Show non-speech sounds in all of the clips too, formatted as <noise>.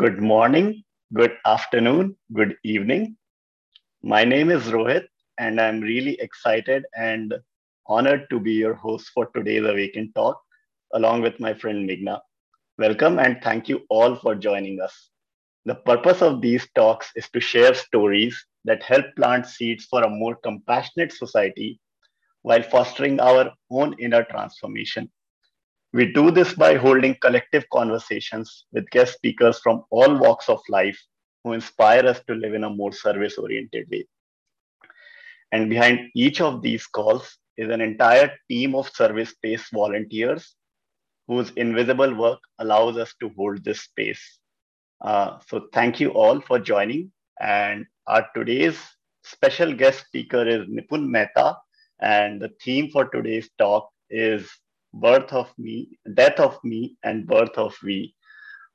Good morning, good afternoon, good evening. My name is Rohit, and I'm really excited and honored to be your host for today's Awakin Talk, along with my friend Meghna. Welcome and thank you all for joining us. The purpose of these talks is to share stories that help plant seeds for a more compassionate society while fostering our own inner transformation. We do this by holding collective conversations with guest speakers from all walks of life who inspire us to live in a more service oriented way. And behind each of these calls is an entire team of service based volunteers whose invisible work allows us to hold this space. Uh, so, thank you all for joining. And our today's special guest speaker is Nipun Mehta. And the theme for today's talk is birth of me, death of me, and birth of we.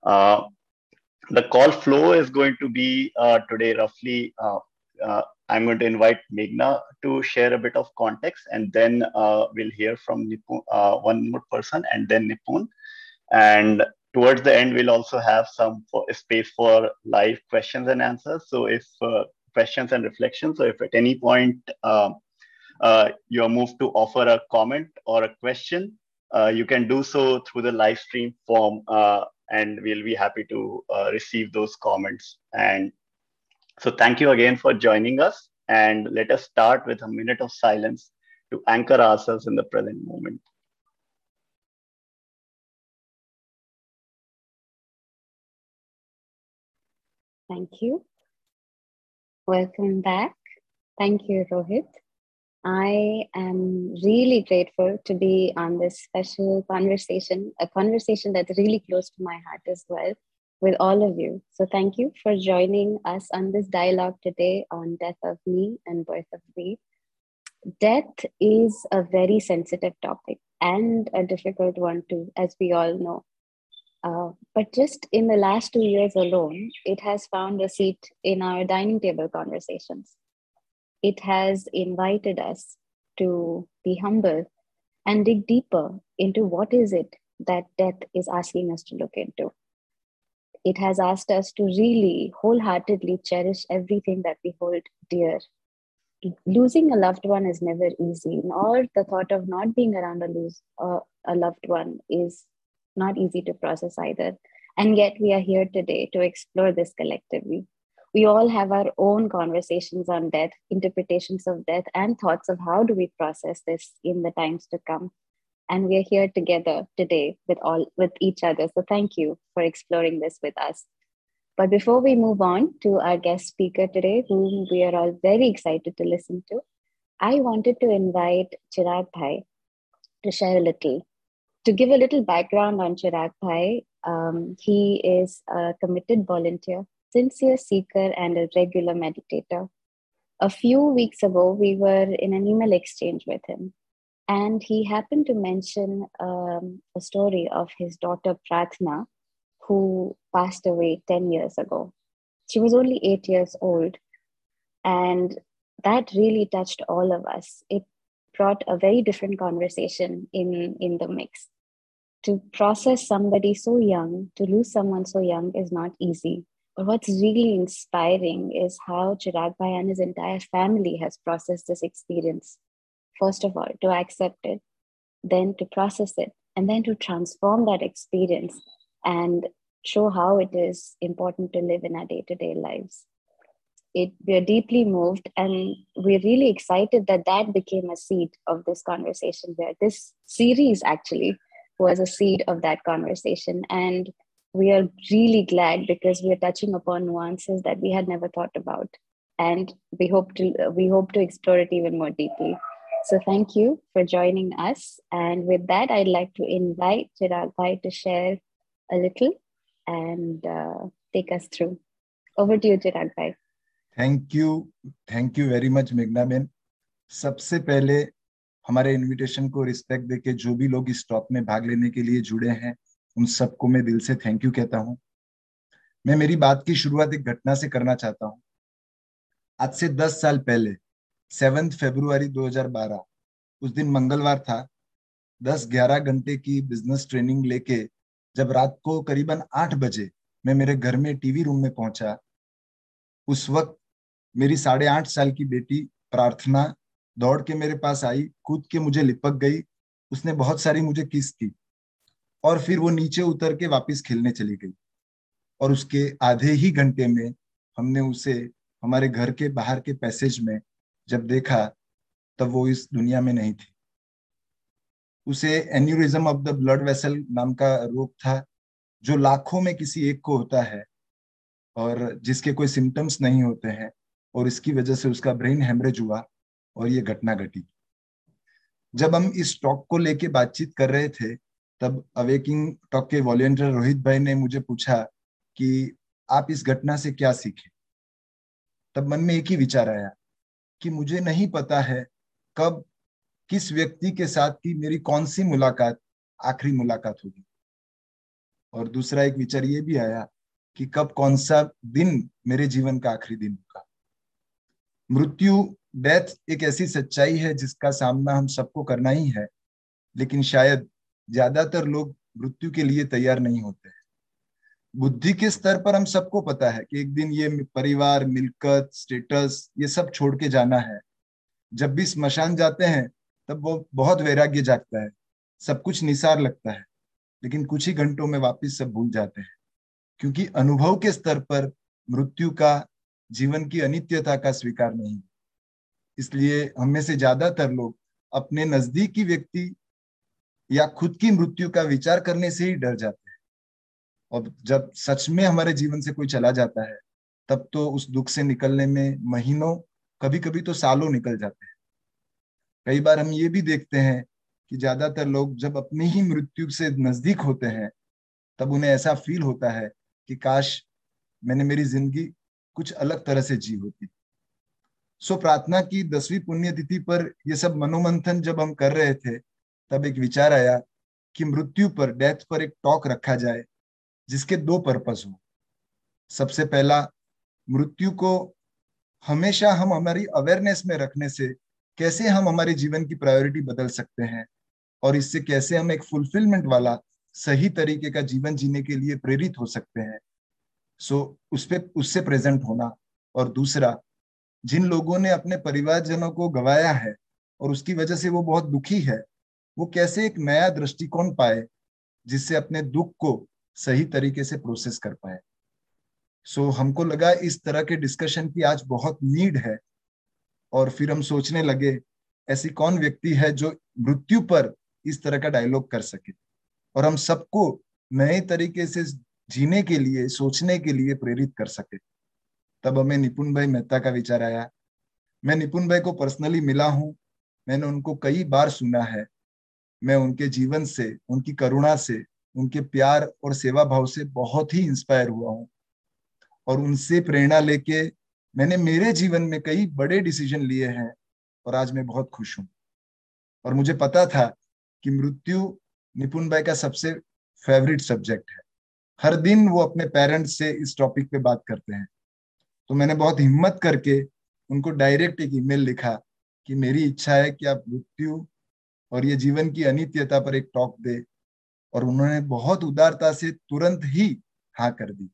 Uh, the call flow is going to be uh, today roughly. Uh, uh I'm going to invite Meghna to share a bit of context, and then uh, we'll hear from uh, one more person, and then Nipun. And towards the end, we'll also have some for, space for live questions and answers. So if questions and reflections, so if at any point you are moved to offer a comment or a question, you can do so through the live stream form uh, and we'll be happy to uh, receive those comments. And so thank you again for joining us. And let us start with a minute of silence to anchor ourselves in the present moment. Thank you. Welcome back. Thank you, Rohit. I am really grateful to be on this special conversation, a conversation that's really close to my heart as well, with all of you. So, thank you for joining us on this dialogue today on Death of Me and Birth of Me. Death is a very sensitive topic and a difficult one, too, as we all know. Uh, but just in the last two years alone, it has found a seat in our dining table conversations it has invited us to be humble and dig deeper into what is it that death is asking us to look into. It has asked us to really wholeheartedly cherish everything that we hold dear. Losing a loved one is never easy, nor the thought of not being around a lose uh, a loved one is not easy to process either. And yet, we are here today to explore this collectively we all have our own conversations on death, interpretations of death, and thoughts of how do we process this in the times to come. And we are here together today with all with each other. So thank you for exploring this with us. But before we move on to our guest speaker today, whom we are all very excited to listen to, I wanted to invite Chirag Bhai to share a little. To give a little background on Chirag Bhai, um, he is a committed volunteer sincere seeker and a regular meditator. A few weeks ago, we were in an email exchange with him, and he happened to mention um, a story of his daughter Prathna, who passed away 10 years ago. She was only eight years old, and that really touched all of us. It brought a very different conversation in, in the mix. To process somebody so young, to lose someone so young is not easy. What's really inspiring is how Chirag Bhai and his entire family has processed this experience. First of all, to accept it, then to process it, and then to transform that experience and show how it is important to live in our day to day lives. It, we are deeply moved and we're really excited that that became a seed of this conversation where this series actually was a seed of that conversation and we are really glad because we are touching upon nuances that we had never thought about and we hope to we hope to explore it even more deeply so thank you for joining us and with that i'd like to invite chirag bhai to share a little and uh, take us through over to you chirag bhai thank you thank you very much मेघना Ben सबसे पहले हमारे invitation को respect देके जो भी लोग इस टॉक में भाग लेने के लिए जुड़े हैं उन सबको मैं दिल से थैंक यू कहता हूँ। मैं मेरी बात की शुरुआत एक घटना से करना चाहता हूँ। आज से दस साल पहले सेवेंथ फेब्रुआरी 2012 उस दिन मंगलवार था। दस ग्यारह घंटे की बिज़नेस ट्रेनिंग लेके जब रात को करीबन आठ बजे मैं मेरे घर में टीवी रूम में पहुँचा, उस वक्त मेरी साढ़े आठ साल की बेटी प्रार्थना दौड़ के मेरे पास आई, कूद के मुझे लिपक गई, उसने बहुत सारी मुझे किस की। और फिर वो नीचे उतर के वापस खेलने चली गई। और उसके आधे ही घंटे में हमने उसे, हमारे घर के बाहर के पैसेज में जब देखा, तब वो इस दुनिया में नहीं थी। उसे aneurysm of the blood vessel नाम का रोग था, जो लाखों में किसी एक को होता है और जिसके कोई सिम्टम्स नहीं होते हैं और इसकी वजह से उसका ब्रेन हेमरेज हुआ और ये घटना घटी। जब हम इस टॉक को लेके बातचीत कर रहे थे तब अवेकिंग टॉक के वॉलेंटियर रोहित भाई ने मुझे पूछा कि आप इस घटना से क्या सीखे? तब मन में एक ही विचार आया कि मुझे नहीं पता है कब, किस व्यक्ति के साथ की मेरी कौन सी मुलाकात, आखिरी मुलाकात होगी। और दूसरा एक विचार ये भी आया कि कब कौन सा दिन मेरे जीवन का आखिरी दिन होगा। मृत्यु, डेथ एक ऐसी सच्चाई है जिसका सामना हम सबको करना ही है, लेकिन शायद ज़्यादातर लोग मृत्यु के लिए तैयार नहीं होते हैं। बुद्धि के स्तर पर हम सबको पता है कि एक दिन ये परिवार, मिलकत स्टेटस ये सब छोड़ के जाना है। जब भी स्मशान जाते हैं, तब वो बहुत वैराग्य जागता है, सब कुछ निसार लगता है, लेकिन कुछ ही घंटों में वापस सब भूल जाते हैं। क्योंकि अनुभव के स्तर पर मृत्यु का, जीवन की अनित्यता का स्वीकार नहीं इसलिए हम में से ज़्यादातर लोग अपने नजदीकी व्यक्ति या खुद की मृत्यु का विचार करने से ही डर जाते हैं। और जब सच में हमारे जीवन से कोई चला जाता है, तब तो उस दुख से निकलने में महीनों कभी कभी तो सालों निकल जाते हैं। कई बार हम ये भी देखते हैं कि ज़्यादातर लोग जब अपनी ही मृत्यु से नज़दीक होते हैं, तब उन्हें ऐसा फील होता है कि काश मैंने मेरी ज़िंदगी कुछ अलग तरह से जी होती। सो प्रार्थना की दसवीं पुण्यतिथि पर यह सब मनोमंथन जब हम कर रहे थे तब एक विचार आया कि मृत्यु पर डेथ पर एक टॉक रखा जाए, जिसके दो पर्पस हो। सबसे पहला, मृत्यु को हमेशा हम हमारी अवेयरनेस में रखने से कैसे हम हमारे जीवन की प्रायोरिटी बदल सकते हैं, और इससे कैसे हम एक फुलफिलमेंट वाला, सही तरीके का जीवन जीने के लिए प्रेरित हो सकते हैं। सो उस पे उससे प्रेजेंट होना। और दूसरा, जिन लोगों ने अपने परिवारजनों को गवाया है, और उसकी वजह से वो बहुत दुखी है वो कैसे एक नया दृष्टिकोण पाए जिससे अपने दुख को सही तरीके से प्रोसेस कर पाए? सो so, हमको लगा इस तरह के डिस्कशन की आज बहुत नीड है और फिर हम सोचने लगे ऐसी कौन व्यक्ति है जो मृत्यु पर इस तरह का डायलॉग कर सके? और हम सबको नए तरीके से जीने के लिए सोचने के लिए प्रेरित कर सके। तब हमें निपुण भाई मेहता का विचार आया। मैं निपुण भाई को पर्सनली मिला हूँ। मैंने उनको कई बार सुना है। मैं उनके जीवन से, उनकी करुणा से, उनके प्यार और सेवा भाव से बहुत ही इंस्पायर हुआ हूँ। और उनसे प्रेरणा लेके मैंने मेरे जीवन में कई बड़े डिसीज़न लिए हैं और आज मैं बहुत खुश हूँ। और मुझे पता था कि मृत्यु निपुण भाई का सबसे फेवरेट सब्जेक्ट है। हर दिन वो अपने पेरेंट्स से इस टॉपिक पे बात करते हैं। तो मैंने बहुत हिम्मत करके उनको डायरेक्ट एक ईमेल लिखा कि मेरी इच्छा है कि आप मृत्यु और ये जीवन की अनित्यता पर एक टॉक दे और उन्होंने बहुत उदारता से तुरंत ही हाँ कर दी।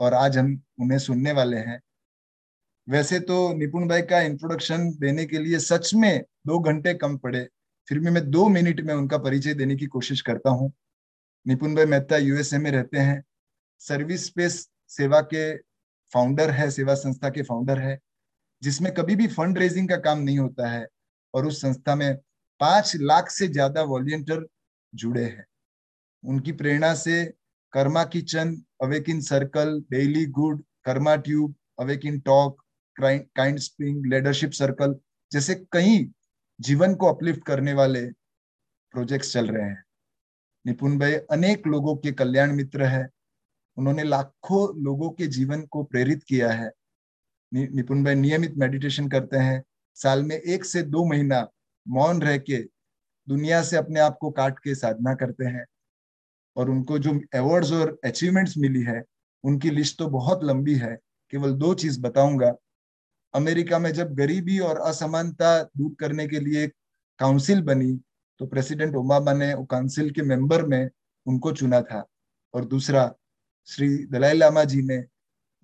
और आज हम उन्हें सुनने वाले हैं। वैसे तो निपुण भाई का इंट्रोडक्शन देने के लिए सच में दो घंटे कम पड़े। फिर भी मैं दो मिनट में उनका परिचय देने की कोशिश करता हूँ। निपुण भाई मेहता यूएसए में रहते हैं। सर्विस स्पेस सेवा के फाउंडर है, सेवा संस्था के फाउंडर है, जिसमें कभी भी फंड रेजिंग का काम नहीं होता है और उस संस्था में पाँच लाख से ज़्यादा वॉलियंटियर जुड़े हैं। उनकी प्रेरणा से Karma Kitchen Awakin Circle DailyGood KarmaTube Awakin Talk KindSpring Leadership Circle जैसे कई जीवन को अपलिफ्ट करने वाले प्रोजेक्ट्स चल रहे हैं। निपुण भाई अनेक लोगों के कल्याण मित्र है। उन्होंने लाखों लोगों के जीवन को प्रेरित किया है। नि, निपुण भाई नियमित मेडिटेशन करते हैं। साल में एक से दो महीना मौन रह के दुनिया से अपने आप को काट के साधना करते हैं। और उनको जो अवार्ड्स और अचीवमेंट्स मिली है, उनकी लिस्ट तो बहुत लंबी है। केवल दो चीज़ बताऊँगा। अमेरिका में जब गरीबी और असमानता दूर करने के लिए काउंसिल बनी तो प्रेसिडेंट ओबामा ने काउंसिल के मेंबर में उनको चुना था। और दूसरा, श्री दलाई लामा जी ने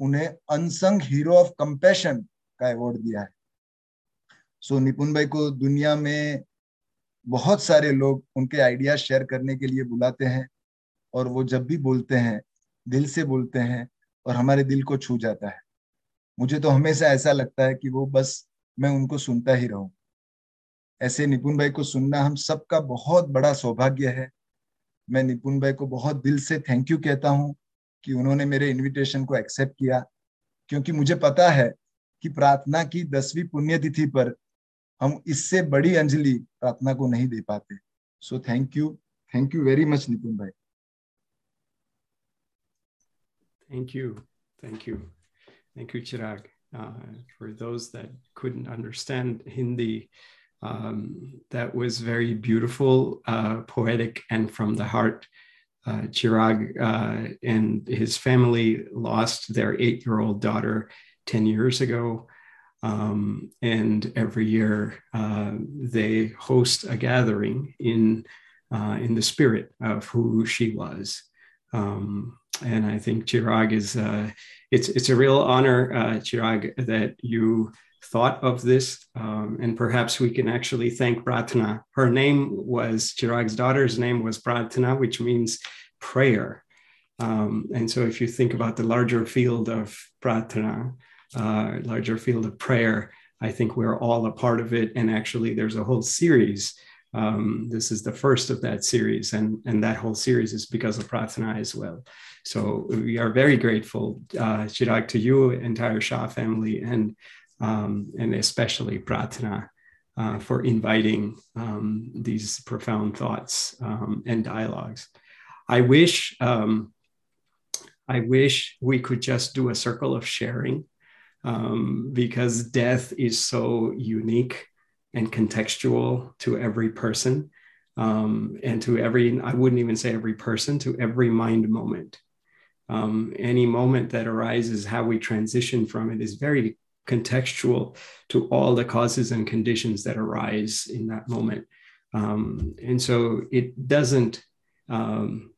उन्हें अनसंग हीरो ऑफ़ कंपैशन का अवार्ड दिया है। सो निपुण भाई को दुनिया में बहुत सारे लोग उनके आइडिया शेयर करने के लिए बुलाते हैं और वो जब भी बोलते हैं, दिल से बोलते हैं और हमारे दिल को छू जाता है। मुझे तो हमेशा ऐसा लगता है कि वो बस मैं उनको सुनता ही रहूँ। ऐसे निपुण भाई को सुनना हम सबका बहुत बड़ा सौभाग्य है। मैं निपुण भाई को बहुत दिल से थैंक यू कहता हूँ कि उन्होंने मेरे इनविटेशन को एक्सेप्ट किया। क्योंकि मुझे पता है कि प्रार्थना की दसवीं पुण्यतिथि पर हम इससे बड़ी अंजलि प्रार्थना को नहीं दे पाते so thank you thank you very much निपुण भाई Thank you. Thank you. Thank you, Chirag. Uh, for those that couldn't understand Hindi, um, that was very beautiful, uh, poetic, and from the heart. Uh, Chirag uh, and his family lost their eight year old daughter 10 years ago. Um, and every year uh, they host a gathering in uh, in the spirit of who she was. Um, and I think Chirag is uh, it's it's a real honor, uh, Chirag, that you thought of this, um, and perhaps we can actually thank Pratna. Her name was Chirag's daughter's name was Pratna, which means prayer. Um, and so, if you think about the larger field of Pratana, uh, larger field of prayer. I think we're all a part of it. And actually, there's a whole series. Um, this is the first of that series, and, and that whole series is because of Pratana as well. So we are very grateful, uh, Chirag, to you, entire Shah family, and um, and especially Pratana uh, for inviting um, these profound thoughts um, and dialogues. I wish um, I wish we could just do a circle of sharing um, because death is so unique and contextual to every person um, and to every, I wouldn't even say every person, to every mind moment. Um, any moment that arises, how we transition from it is very contextual to all the causes and conditions that arise in that moment. Um, and so it doesn't, um,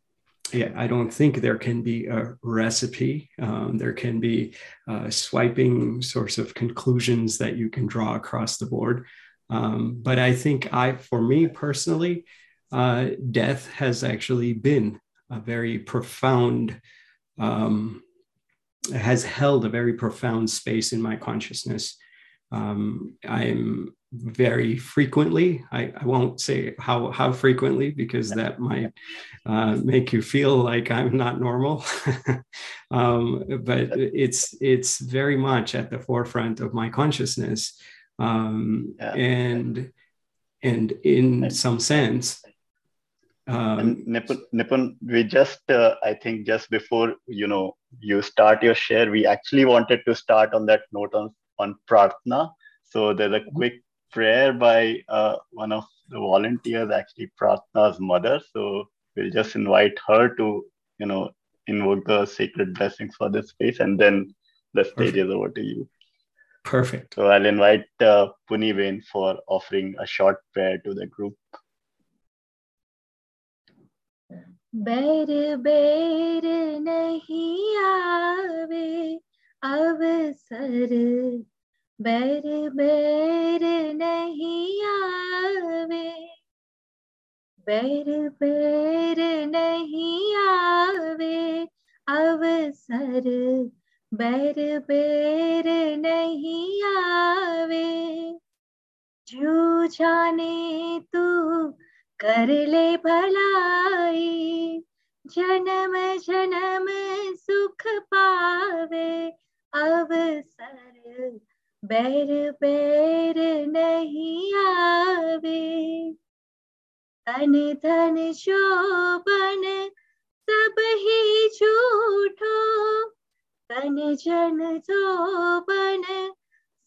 I don't think there can be a recipe. Um, there can be uh, swiping sorts of conclusions that you can draw across the board. Um, but I think I, for me personally, uh, death has actually been a very profound, um, has held a very profound space in my consciousness. Um, I'm very frequently. I, I, won't say how how frequently because that might uh, make you feel like I'm not normal. <laughs> um, but it's it's very much at the forefront of my consciousness, um, yeah. and and in some sense. Um, Nipun, Nipun, we just, uh, I think, just before you know you start your share, we actually wanted to start on that note on on Pratna. So there's a mm-hmm. quick prayer by uh, one of the volunteers, actually Pratna's mother. So we'll just invite her to, you know, invoke the sacred blessings for this space, and then the stage Perfect. is over to you. Perfect. So I'll invite uh, Punivain for offering a short prayer to the group. बैर बैर नहीं आवे अवसर। बैर बैर नहीं आवे। बैर बैर नहीं आवे। अवसर। बैर बैर नहीं आवे। जो जाने तू कर ले भलाई। जन्म जन्म सुख पावे। अवसर, बैर बैर नहीं आवे। तन धन शोभन सब ही झूठो। तन जन जोबन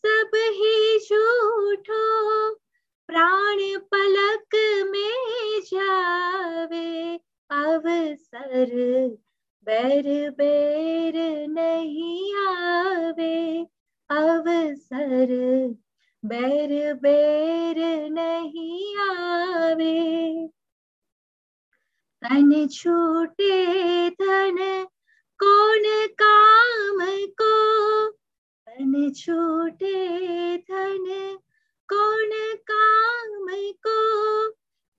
सब ही झूठो। प्राण पलक में जावे अवसर बैर बैर नहीं आवे अवसर। बैर बैर नहीं आवे। तन छूटे धन, कौन काम को? धन छूटे धन, कौन काम को?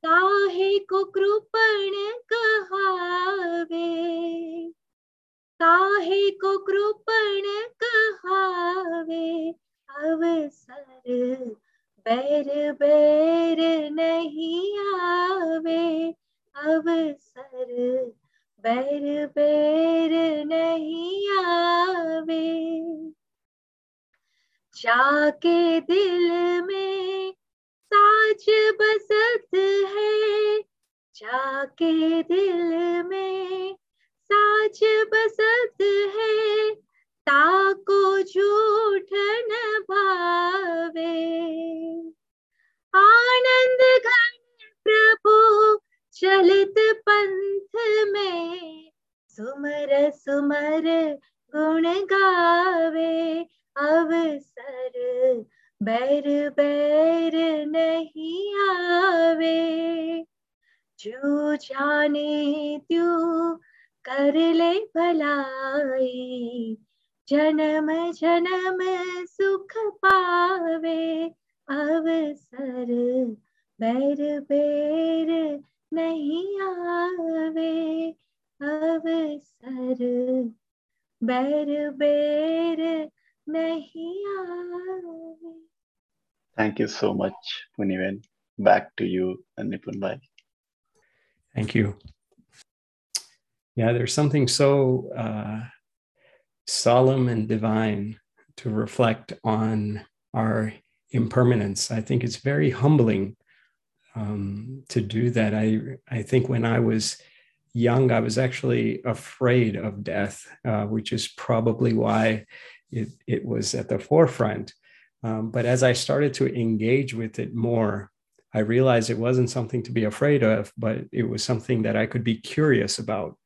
काहे को कृपण कहावे? काहे को कृपण कहावे? अवसर बैर बैर नहीं आवे। अवसर बैर बैर नहीं आवे। जाके दिल में साज बसत है, जाके दिल में साज बसत है। ताको झूठ न भावे। आनंद घन प्रभु, चलित पंथ में सुमर सुमर गुण गावे। अवसर बैर बैर नहीं आवे। जो जाने त्यू कर ले भलाई, जन्म जन्म सुख पावे। अवसर बैर बैर नहीं आवे। अवसर बैर बैर Thank you so much, Muniven. Back to you, Nipun Bhai. Thank you. Yeah, there's something so uh, solemn and divine to reflect on our impermanence. I think it's very humbling um, to do that. I I think when I was young, I was actually afraid of death, uh, which is probably why it, it was at the forefront. Um, but as I started to engage with it more, I realized it wasn't something to be afraid of, but it was something that I could be curious about.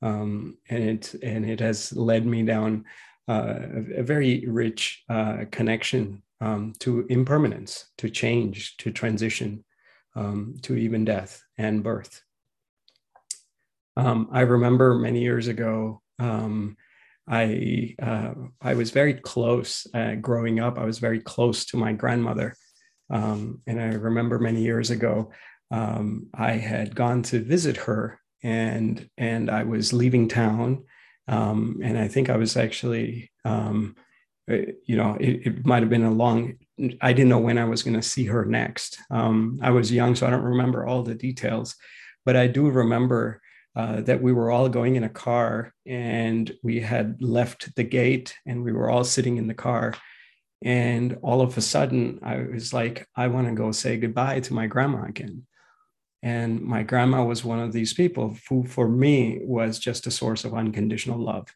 Um, and it and it has led me down uh, a, a, very rich uh, connection um, to impermanence, to change, to transition, um, to even death and birth. Um, I remember many years ago um, I uh, I was very close uh, growing up. I was very close to my grandmother, um, and I remember many years ago um, I had gone to visit her, and and I was leaving town, um, and I think I was actually um, uh, you know it, it might have been a long. I didn't know when I was going to see her next. Um, I was young, so I don't remember all the details, but I do remember uh, that we were all going in a car and we had left the gate and we were all sitting in the car. And all of a sudden, I was like, I want to go say goodbye to my grandma again. And my grandma was one of these people who, for me, was just a source of unconditional love.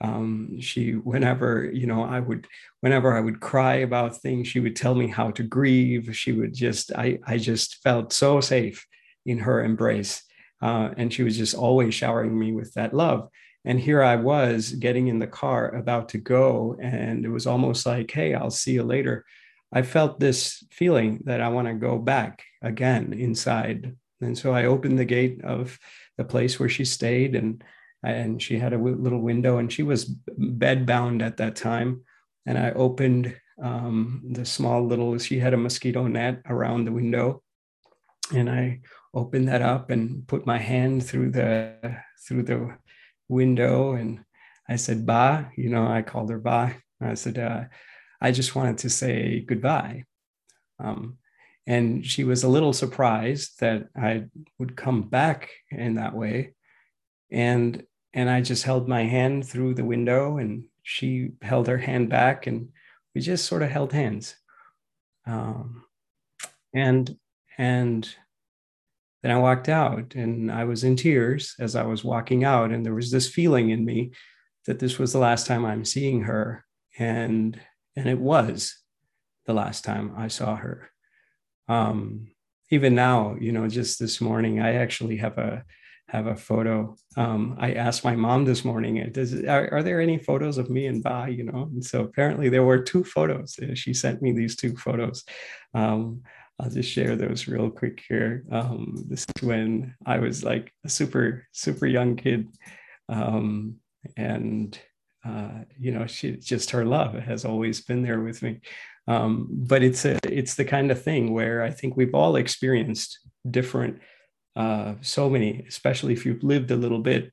Um, she, whenever, you know, I would, whenever I would cry about things, she would tell me how to grieve. She would just, I, I just felt so safe in her embrace uh, and she was just always showering me with that love. And here I was getting in the car about to go. And it was almost like, hey, I'll see you later. I felt this feeling that I want to go back again inside. And so I opened the gate of the place where she stayed and and she had a little window and she was bed bound at that time. And I opened um, the small little, she had a mosquito net around the window. And I opened that up and put my hand through the through the window and I said, Ba, you know, I called her Ba. I said, uh, I just wanted to say goodbye. Um, and she was a little surprised that I would come back in that way. And and I just held my hand through the window and she held her hand back and we just sort of held hands. Um, and and then I walked out and I was in tears as I was walking out. And there was this feeling in me that this was the last time I'm seeing her. And, and it was the last time I saw her. Um, even now, you know, just this morning, I actually have a, have a photo. Um, I asked my mom this morning, does, are, are, there any photos of me and Ba, you know? And so apparently there were two photos. She sent me these two photos. Um, I'll just share those real quick here. Um, this is when I was like a super, super young kid. Um, and uh, you know, she just her love has always been there with me. Um, but it's a it's the kind of thing where I think we've all experienced different, uh, so many, especially if you've lived a little bit.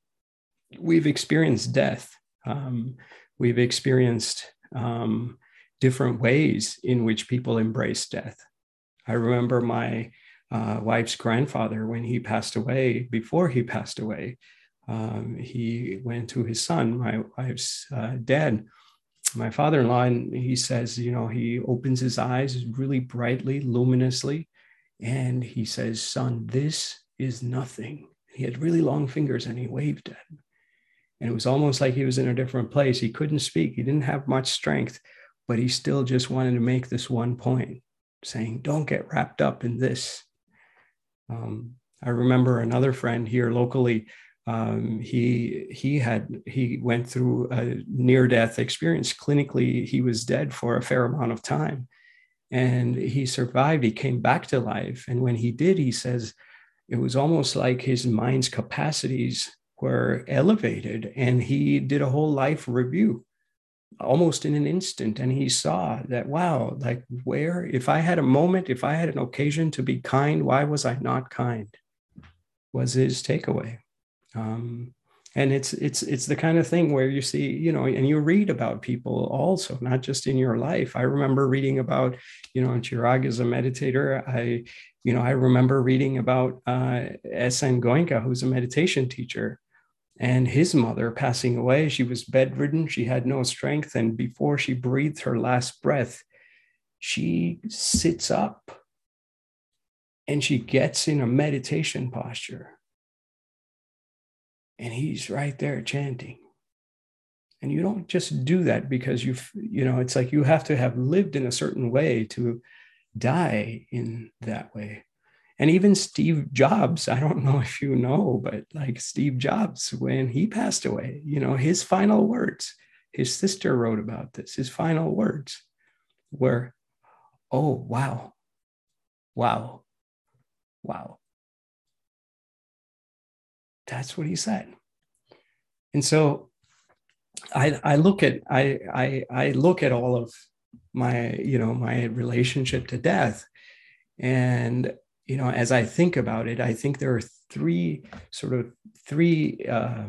We've experienced death. Um, we've experienced um, different ways in which people embrace death. I remember my uh, wife's grandfather when he passed away. Before he passed away, um, he went to his son, my wife's uh, dad, my father-in-law, and he says, you know, he opens his eyes really brightly, luminously, and he says, "Son, this is nothing." He had really long fingers, and he waved at him, and it was almost like he was in a different place. He couldn't speak. He didn't have much strength, but he still just wanted to make this one point, saying, "Don't get wrapped up in this." Um, I remember another friend here locally um, he he had he went through a near death experience. Clinically he was dead for a fair amount of time. And he survived he came back to life. And when he did he says it was almost like his mind's capacities were elevated and he did a whole life review almost in an instant and he saw that wow like where if i had a moment if i had an occasion to be kind why was i not kind? was his takeaway. Um, and it's it's it's the kind of thing where you see you know and you read about people also not just in your life. I remember reading about you know chirag is a meditator. I you know i remember reading about uh sn goenka who's a meditation teacher and his mother passing away she was bedridden she had no strength and before she breathed her last breath she sits up and she gets in a meditation posture. And he's right there chanting. And you don't just do that because you've, you know it's like you have to have lived in a certain way to die in that way and even steve jobs i don't know <laughs> if you know but like steve jobs when he passed away you know his final words his sister wrote about this his final words were oh wow. Wow. Wow. That's what he said. And so I, I look at I, I I look at all of my you know my relationship to death. And you know as i think about it i think there are three sort of three uh,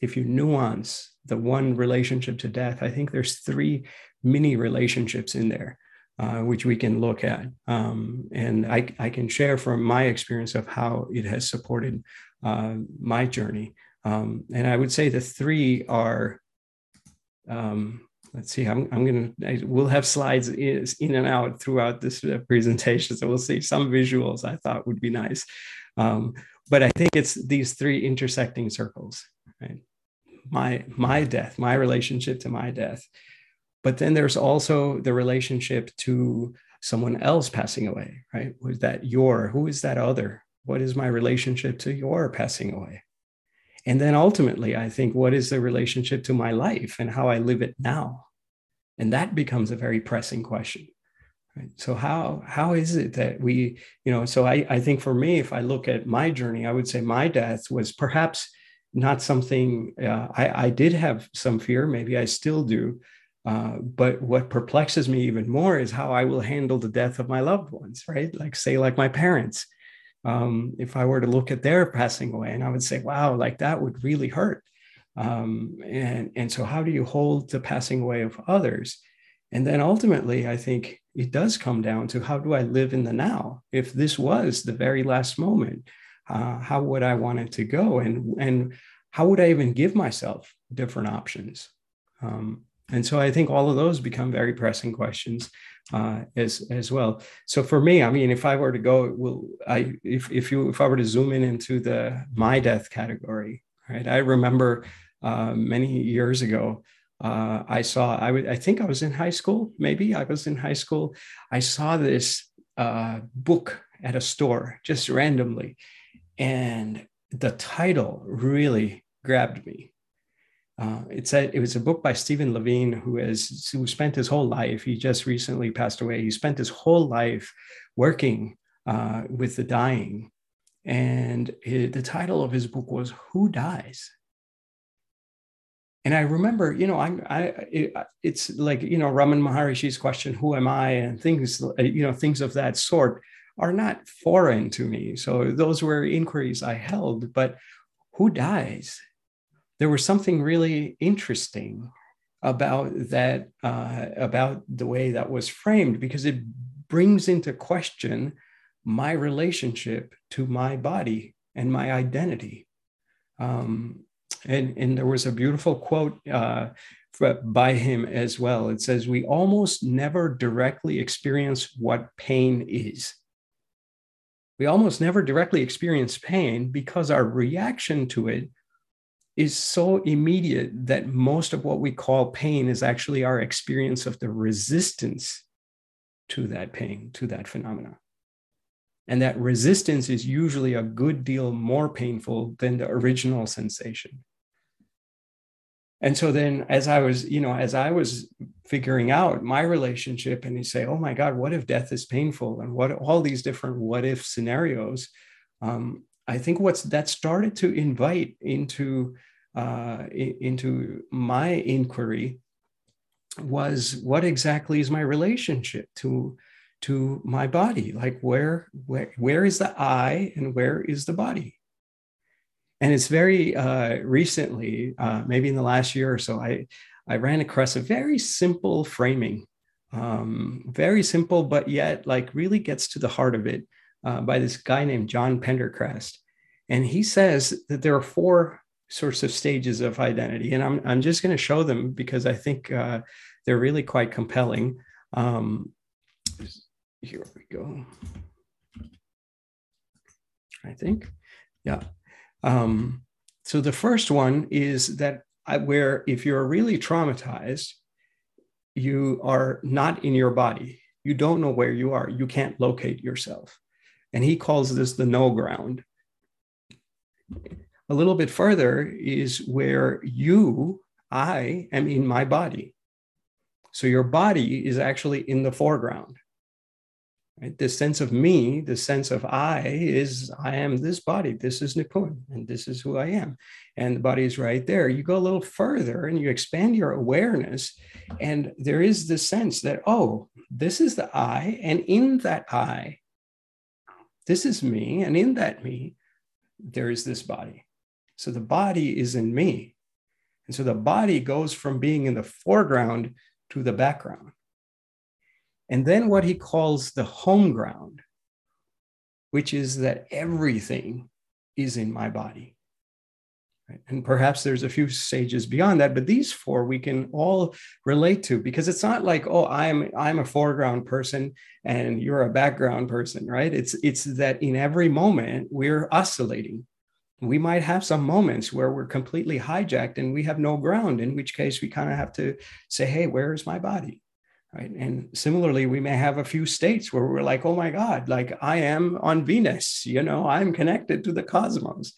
if you nuance the one relationship to death i think there's three mini relationships in there uh, which we can look at um, and I, I can share from my experience of how it has supported uh, my journey. Um, and I would say the three are, um, let's see, I'm, I'm to, we'll have slides in and out throughout this uh, presentation. So we'll see some visuals I thought would be nice. Um, but I think it's these three intersecting circles, right? My, my death, my relationship to my death. But then there's also the relationship to someone else passing away, right? Was that your, who is that other? What is my relationship to your passing away? And then ultimately, I think, what is the relationship to my life and how I live it now? And that becomes a very pressing question. Right? So how how is it that we, you know, so I, I think for me, if I look at my journey, I would say my death was perhaps not something uh, I, I did have some fear, maybe I still do. Uh, but what perplexes me even more is how I will handle the death of my loved ones, right? Like, say, like my parents um, if I were to look at their passing away, and I would say, wow, like that would really hurt. Um, and, and so, how do you hold the passing away of others? And then ultimately, I think it does come down to how do I live in the now? If this was the very last moment, uh, how would I want it to go? And, and how would I even give myself different options? Um, and so I think all of those become very pressing questions uh, as as well. So for me, I mean, if I were to go, will I if if you if I were to zoom in into the my death category, right? I remember uh, many years ago. Uh, I saw I think I was in high school maybe I was in high school I saw this uh, book at a store just randomly and the title really grabbed me uh, it said it was a book by Stephen Levine, who has who spent his whole life. He just recently passed away. He spent his whole life working uh, with the dying, and it, the title of his book was "Who Dies." And I remember, you know, I'm, I, it, it's like, you know, Raman Maharishi's question, who am I? And things, you know, things of that sort are not foreign to me. So those were inquiries I held, but who dies? There was something really interesting about that, uh, about the way that was framed, because it brings into question my relationship to my body and my identity. Um, and, and there was a beautiful quote uh, by him as well. It says, We almost never directly experience what pain is. We almost never directly experience pain because our reaction to it is so immediate that most of what we call pain is actually our experience of the resistance to that pain, to that phenomena. And that resistance is usually a good deal more painful than the original sensation. And so then as I was, you know, as I was figuring out my relationship and you say, oh my God, what if death is painful? And what all these different what if scenarios, um, I think what's that started to invite into uh, into my inquiry was what exactly is my relationship to to my body like where where where is the i and where is the body and it's very uh, recently uh, maybe in the last year or so i i ran across a very simple framing um, very simple but yet like really gets to the heart of it uh, by this guy named john Prendergast. and he says that there are four sorts of stages of identity and i'm, I'm just going to show them because i think uh, they're really quite compelling um, here we go. I think, yeah. Um, so the first one is that I, where if you're really traumatized, you are not in your body. You don't know where you are. You can't locate yourself. And he calls this the no ground. A little bit further is where you, I, am in my body. So your body is actually in the foreground. Right? This sense of me, the sense of I is I am this body. This is Nipun, and this is who I am. And the body is right there. You go a little further and you expand your awareness, and there is this sense that, oh, this is the I, and in that I, this is me, and in that me, there is this body. So the body is in me. And so the body goes from being in the foreground to the background and then what he calls the home ground, which is that everything is in my body. And perhaps there's a few stages beyond that, but these four we can all relate to because it's not like, oh, I'm I'm a foreground person and you're a background person, right? It's it's that in every moment we're oscillating. We might have some moments where we're completely hijacked and we have no ground, in which case we kind of have to say, hey, where is my body? Right? And similarly we may have a few states where we're like oh my god like i am on venus you know i'm connected to the cosmos.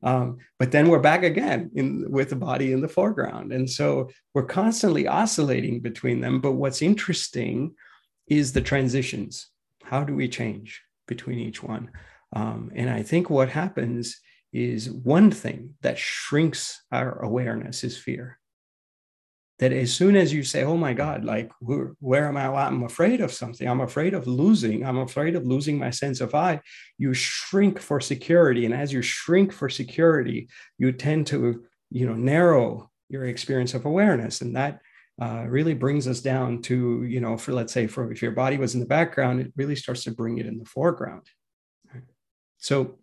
Um, but then we're back again in with the body in the foreground. And so we're constantly oscillating between them. But what's interesting is the transitions. How do we change between each one? Um, and i think what happens is one thing that shrinks our awareness is fear that as soon as you say, oh my God, like, where, where am I? I'm afraid of something. I'm afraid of losing. I'm afraid of losing my sense of I, you shrink for security. And as you shrink for security, you tend to, you know, narrow your experience of awareness. And that uh, really brings us down to, you know, for let's say, for if your body was in the background, it really starts to bring it in the foreground. So,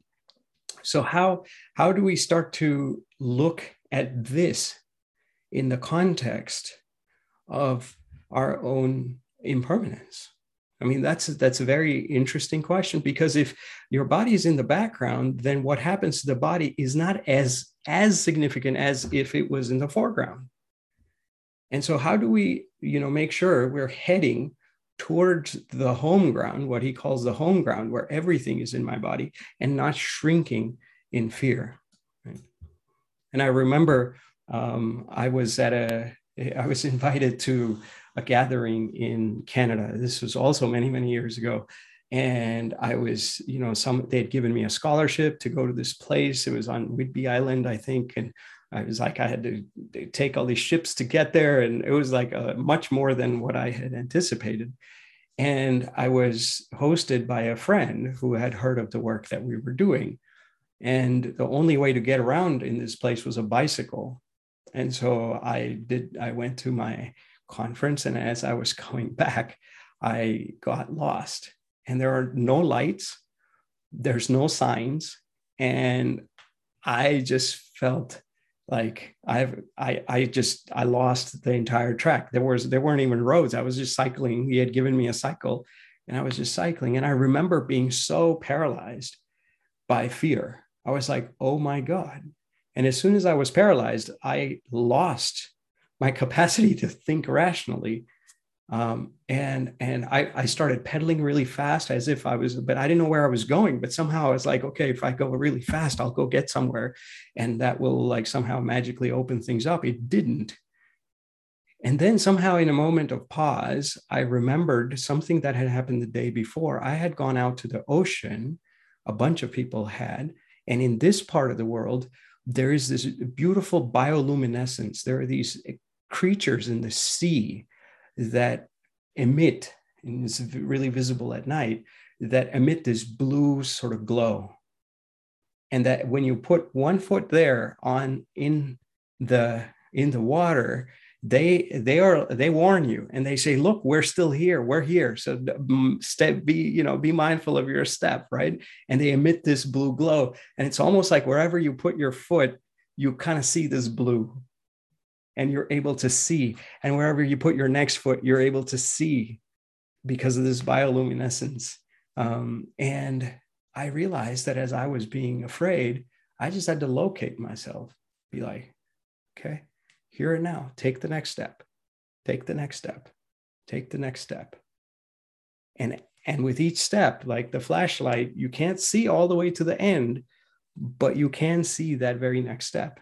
so how how do we start to look at this in the context of our own impermanence? I mean, that's that's a very interesting question because if your body is in the background, then what happens to the body is not as as significant as if it was in the foreground. And so, how do we, you know, make sure we're heading towards the home ground, what he calls the home ground, where everything is in my body, and not shrinking in fear? Right? And I remember um, I was at a, I was <laughs> invited to a gathering in Canada. This was also many, many years ago. And I was, you know, some, they had given me a scholarship to go to this place. It was on Whidbey Island, I think. And I was like, I had to take all these ships to get there. And it was like a, much more than what I had anticipated. And I was hosted by a friend who had heard of the work that we were doing. And the only way to get around in this place was a bicycle. And so I did, I went to my conference. And as I was <laughs> coming back, I got lost. And there are no lights, there's no signs. And I just felt like I've I I just I lost the entire track. There was there weren't even roads. I was just cycling. He had given me a cycle and I was just cycling. And I remember being so paralyzed by fear. I was like, oh my God. And as soon as I was paralyzed, I lost my capacity to think rationally um, and and I, I started pedaling really fast as if I was, but I didn't know where I was going. But somehow I was like, okay, if I go really fast, I'll go get somewhere, and that will like somehow magically open things up. It didn't. And then somehow, in a moment of pause, I remembered something that had happened the day before. I had gone out to the ocean, a bunch of people had, and in this part of the world, there is this beautiful bioluminescence. There are these creatures in the sea that emit, and it's really visible at night, that emit this blue sort of glow. And that when you put one foot there on in the in the water, they they are they warn you and they say look we're still here. We're here. So step be you know be mindful of your step right? And they emit this blue glow. And it's almost like wherever you put your foot you kind of see this blue. And you're able to see. And wherever you put your next foot, you're able to see because of this bioluminescence. Um, and I realized that as I was being afraid, I just had to locate myself, be like, okay, here and now, take the next step, take the next step, take the next step. And and with each step, like the flashlight, you can't see all the way to the end, but you can see that very next step.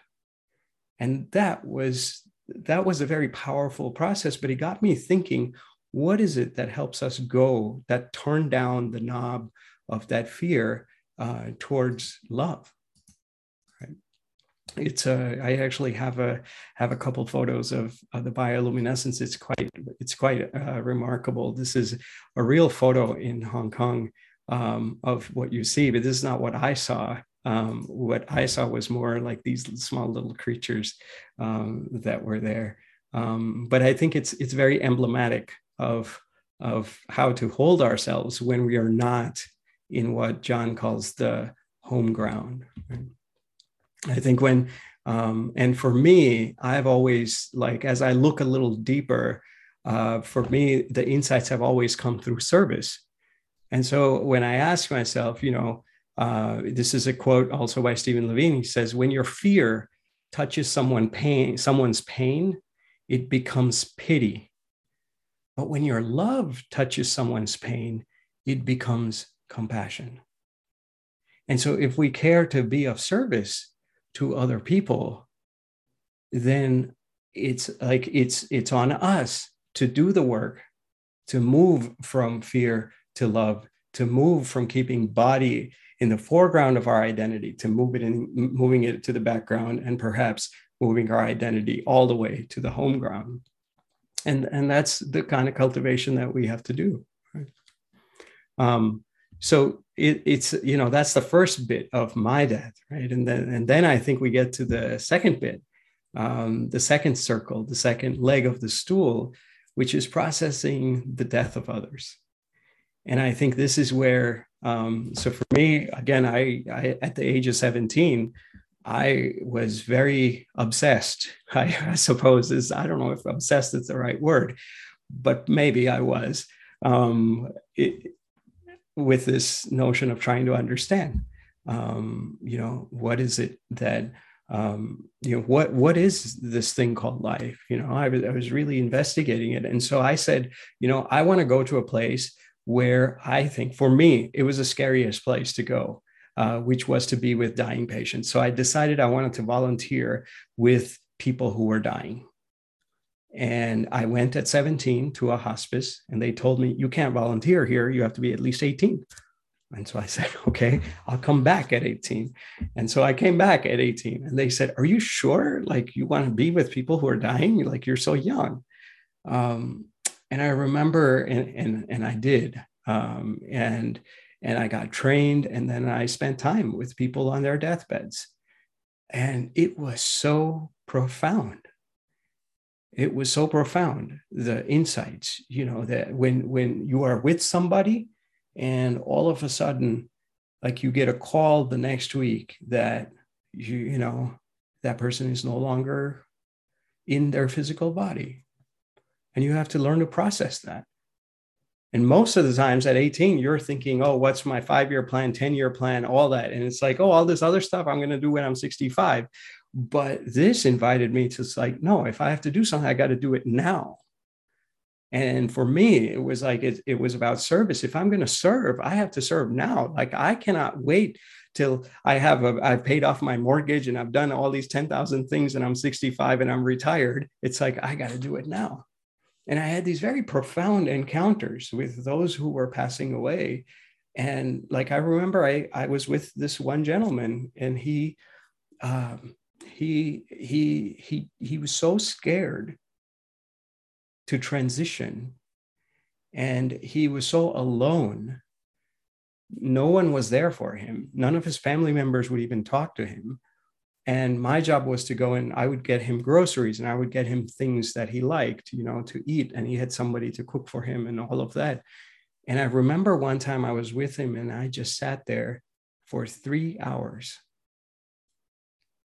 And that was that was a very powerful process but it got me thinking what is it that helps us go that turn down the knob of that fear uh, towards love it's a i actually have a have a couple photos of, of the bioluminescence it's quite it's quite uh, remarkable this is a real photo in hong kong um, of what you see but this is not what i saw um, what I saw was more like these small little creatures um, that were there. Um, but I think it's it's very emblematic of of how to hold ourselves when we are not in what John calls the home ground. Right? I think when um, and for me, I've always like as I look a little deeper. Uh, for me, the insights have always come through service. And so when I ask myself, you know, uh, this is a quote also by Stephen Levine. He says, "When your fear touches someone pain, someone's pain, it becomes pity. But when your love touches someone's pain, it becomes compassion." And so, if we care to be of service to other people, then it's like it's it's on us to do the work to move from fear to love to move from keeping body in the foreground of our identity to move it in moving it to the background and perhaps moving our identity all the way to the home ground and and that's the kind of cultivation that we have to do right? um, so it, it's you know that's the first bit of my death right? And then and then i think we get to the second bit um, the second circle the second leg of the stool which is processing the death of others. And i think this is where um, so for me, again, I, I, at the age of 17, I was very obsessed. <laughs> I, I, suppose is I don't know if obsessed is the right word, but maybe I was. Um, it, with this notion of trying to understand. Um, you know, what is it that um, you know what what is this thing called life? You know, I was I was really investigating it, and so I said, you know, I want to go to a place where I think for me, it was the scariest place to go, uh, which was to be with dying patients. So I decided I wanted to volunteer with people who were dying. And I went at 17 to a hospice, and they told me, You can't volunteer here. You have to be at least 18. And so I <laughs> said, okay, I'll come back at 18. And so I came back at 18 and they said, are you sure? Like you want to be with people who are dying? You're like, you're so young. Um, and I remember, and, and, and I did. Um, and, and I got trained and then I spent time with people on their deathbeds. And it was so profound. It was so profound, the insights, you know, that when when you are with somebody and all of a sudden like you get a call the next week that you you know that person is no longer in their physical body. And you have to learn to process that. And most of the times at 18 you're thinking oh what's my five year plan 10 year plan all that? And it's like oh all this other stuff i'm going to do when i'm 65 but this invited me to like no if i have to do something i got to do it now and for me, it was like it, it was about service. If I'm going to serve, I have to serve now. Like I cannot wait till I have a, I've paid off my mortgage and I've done all these 10,000 things and I'm 65 and I'm retired. It's like, I got to do it now. And I had these very profound encounters with those who were passing away. And like, I remember I, I was with this one gentleman and he, um, he, he, he, he was so scared to transition. And he was so alone. No one was there for him. None of his family members would even talk to him. And my job was to go and I would get him groceries and I would get him things that he liked, you know, to eat. And he had somebody to cook for him and all of that. And I remember one time I was with him and I just sat there for three hours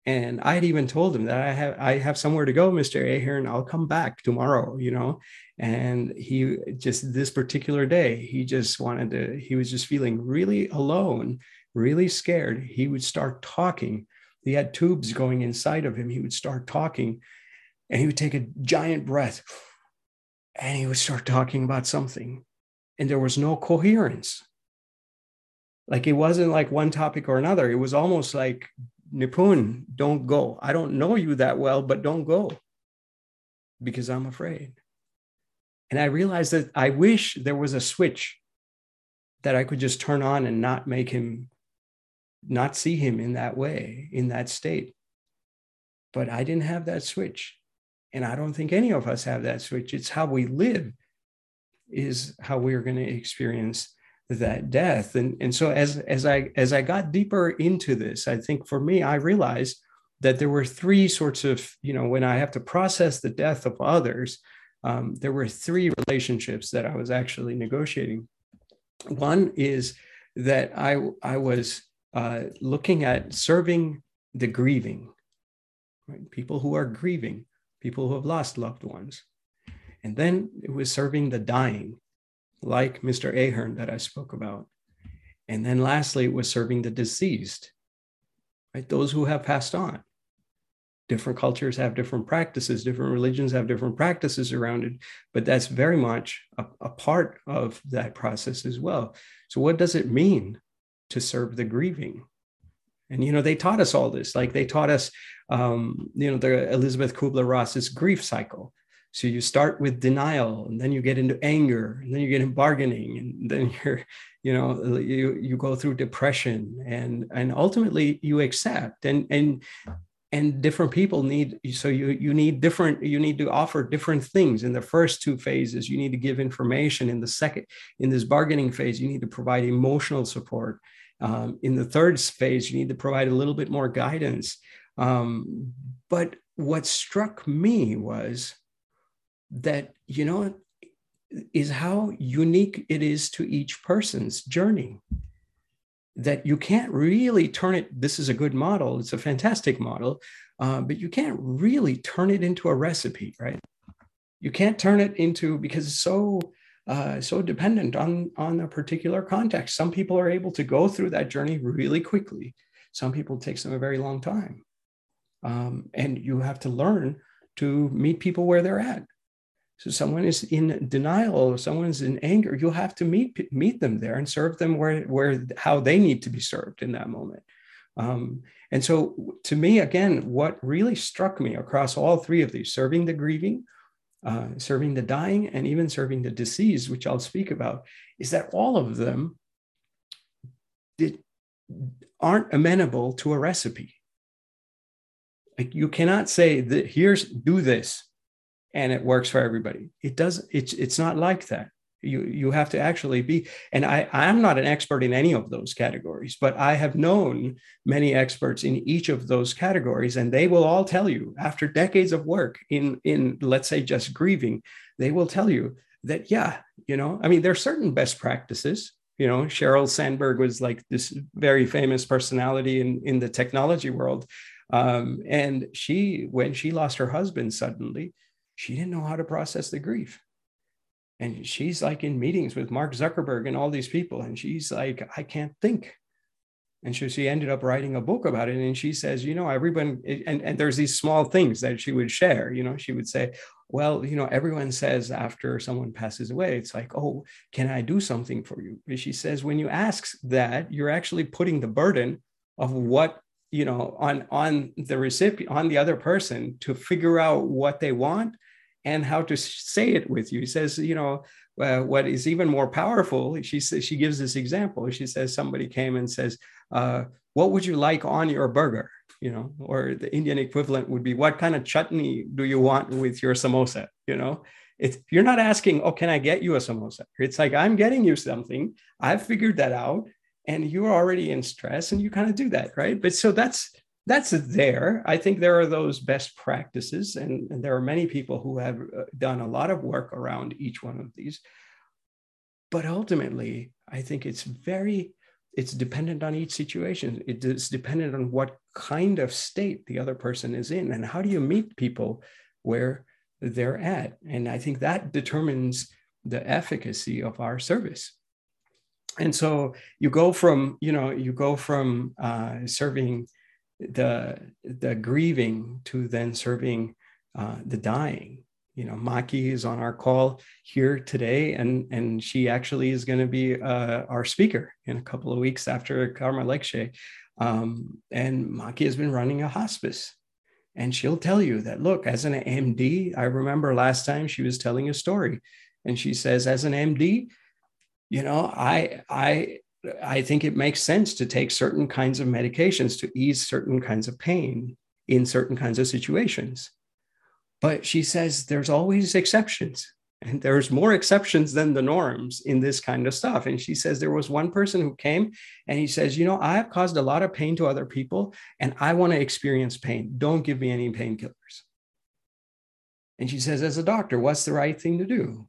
and I had even told him that I have I have somewhere to go, Mr. Ahern. I'll come back tomorrow, you know. And he just this particular day, he just wanted to, he was just feeling really alone, really scared. He would start talking. He had tubes going inside of him. He would start talking and he would take a giant breath and he would start talking about something. And there was no coherence. Like it wasn't like one topic or another. It was almost like Nipun, don't go. I don't know you that well, but don't go because I'm afraid. And I realized that I wish there was a switch that I could just turn on and not make him, not see him in that way, in that state. But I didn't have that switch. And I don't think any of us have that switch. It's how we live, is how we're going to experience that death. And and so as as i as i got deeper into this i think for me i realized that there were three sorts of you know when i have to process the death of others um, there were three relationships that i was actually negotiating. One is that i i was uh, looking at serving the grieving right? people who are grieving people who have lost loved ones. And then it was serving the dying like Mr. Ahern that I spoke about. And then lastly, it was serving the deceased, right? Those who have passed on. Different cultures have different practices, different religions have different practices around it, but that's very much a, a part of that process as well. So, what does it mean to serve the grieving? And you know, they taught us all this. Like they taught us, um, you know, the Elisabeth Kübler-Ross's grief cycle. So you start with denial, and then you get into anger, and then you get in bargaining, and then <laughs> you're, you know, you you go through depression, and and ultimately you accept, and and and different people need so you you need different you need to offer different things. In the first two phases you need to give information. In the second in this bargaining phase you need to provide emotional support. Um, in the third phase you need to provide a little bit more guidance. Um, but what struck me was that, you know, is how unique it is to each person's journey. That you can't really turn it, this is a good model, it's a fantastic model, uh, but you can't really turn it into a recipe, right? You can't turn it into, because it's so, uh, so dependent on, on a particular context. Some people are able to go through that journey really quickly. Some people takes them a very long time. Um, and you have to learn to meet people where they're at so someone is in denial or someone's in anger, you'll have to meet meet them there and serve them where where how they need to be served in that moment. Um, and so to me, again, what really struck me across all three of these, serving the grieving, uh, serving the dying, and even serving the deceased, which I'll speak about, is that all of them that aren't amenable to a recipe. Like you cannot say that here's do this and it works for everybody. It does it's it's not like that. You you have to actually be and I I'm not an expert in any of those categories, but I have known many experts in each of those categories and they will all tell you after decades of work in in let's say just grieving, they will tell you that yeah, you know, I mean there are certain best practices you know sheryl sandberg was like this very famous personality in in the technology world um, and she, when she lost her husband suddenly, she didn't know how to process the grief. And she's like in meetings with Mark Zuckerberg and all these people. And she's like, I can't think. And so she ended up writing a book about it. And she says, you know, everyone, and, and there's these small things that she would share. You know, she would say, well, you know, everyone says after someone passes away, it's like, oh, can I do something for you? But she says, when you ask that, you're actually putting the burden of what you know on on the recipient on the other person to figure out what they want and how to say it with you. He says you know uh, what is even more powerful she says she gives this example. She says somebody came and says uh, what would you like on your burger? You know or the indian equivalent would be what kind of chutney do you want with your samosa? You know it's you're not asking oh can i get you a samosa? It's like i'm getting you something. I've figured that out and you're already in stress and you kind of do that right? But so that's that's there. I think there are those best practices and, and there are many people who have uh, done a lot of work around each one of these. But ultimately i think it's very it's dependent on each situation. It is dependent on what kind of state the other person is in and how do you meet people where they're at? And i think that determines the efficacy of our service. And so you go from you know you go from uh, serving the the grieving to then serving uh, the dying. You know maki is on our call here today and and she actually is going to be uh, our speaker in a couple of weeks after karma lekshe um, and maki has been running a hospice and she'll tell you that look as an md i remember last time she was telling a story and she says as an md you know i i i think it makes sense to take certain kinds of medications to ease certain kinds of pain in certain kinds of situations. But she says there's always exceptions and there's more exceptions than the norms in this kind of stuff. And she says there was one person who came and he says you know i've caused a lot of pain to other people and i want to experience pain. Don't give me any painkillers. And she says as a doctor what's the right thing to do?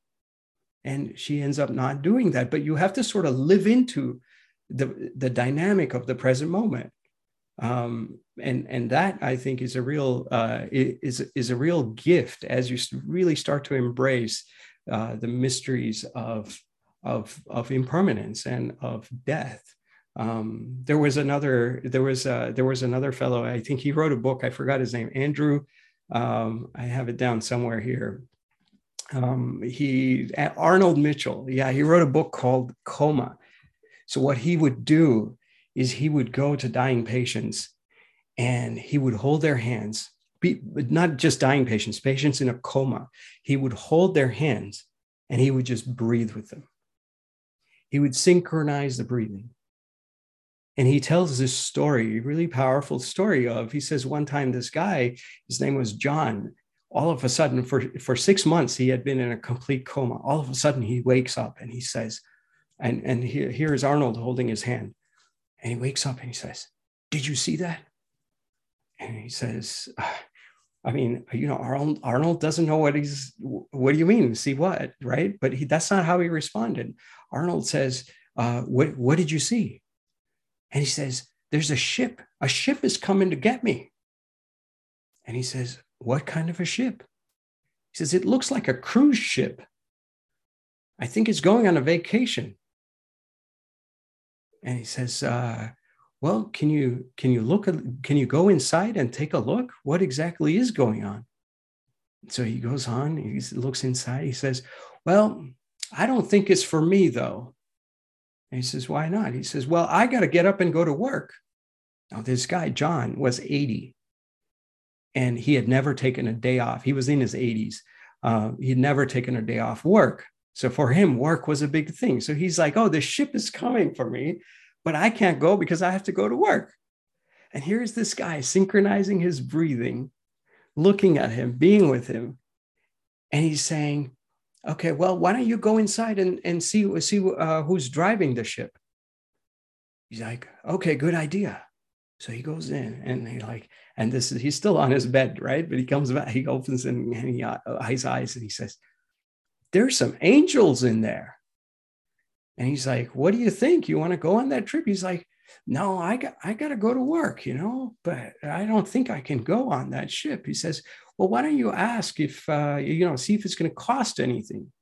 And she ends up not doing that. But you have to sort of live into the the dynamic of the present moment um, and and that I think is a real uh, is is a real gift as you really start to embrace uh, the mysteries of of of impermanence and of death. Um, there was another there was uh, there was another fellow I think he wrote a book I forgot his name Andrew um, I have it down somewhere here um, he Arnold Mindell, yeah, he wrote a book called Coma. So what he would do is he would go to dying patients and he would hold their hands, be, not just dying patients, patients in a coma. He would hold their hands and he would just breathe with them. He would synchronize the breathing. And he tells this story, really powerful story of, he says, one time this guy, his name was John, all of a sudden for, for six months he had been in a complete coma all of a sudden he wakes up and he says and, and here, here is arnold holding his hand. And he wakes up and he says did you see that? And he says i mean you know arnold, arnold doesn't know what he's what do you mean see what right? But he, that's not how he responded. Arnold says uh, what, what did you see? And he says there's a ship. A ship is coming to get me. And he says what kind of a ship? He says, It looks like a cruise ship. I think it's going on a vacation. And he says, uh, well, can you can you look at can you go inside and take a look? What exactly is going on? So he goes on, he looks inside, he says, Well, I don't think it's for me though. And he says, Why not? He says, Well, I got to get up and go to work. Now, this guy, John, was 80 and he had never taken a day off. He was in his 80s. Uh, he'd never taken a day off work. So for him, work was a big thing. So he's like, oh, the ship is coming for me, but I can't go because I have to go to work. And here's this guy synchronizing his breathing, looking at him, being with him. And he's saying, okay, well, why don't you go inside and, and see, see uh, who's driving the ship? He's like, okay, good idea. So he goes in and he like, and this is, he's still on his bed, right? But he comes back, he opens and, and he, uh, his eyes and he says, there's some angels in there. And he's like, what do you think? You want to go on that trip? He's like, no, I got, I got to go to work, you know, but I don't think I can go on that ship. He says, well, why don't you ask if, uh, you know, see if it's going to cost anything?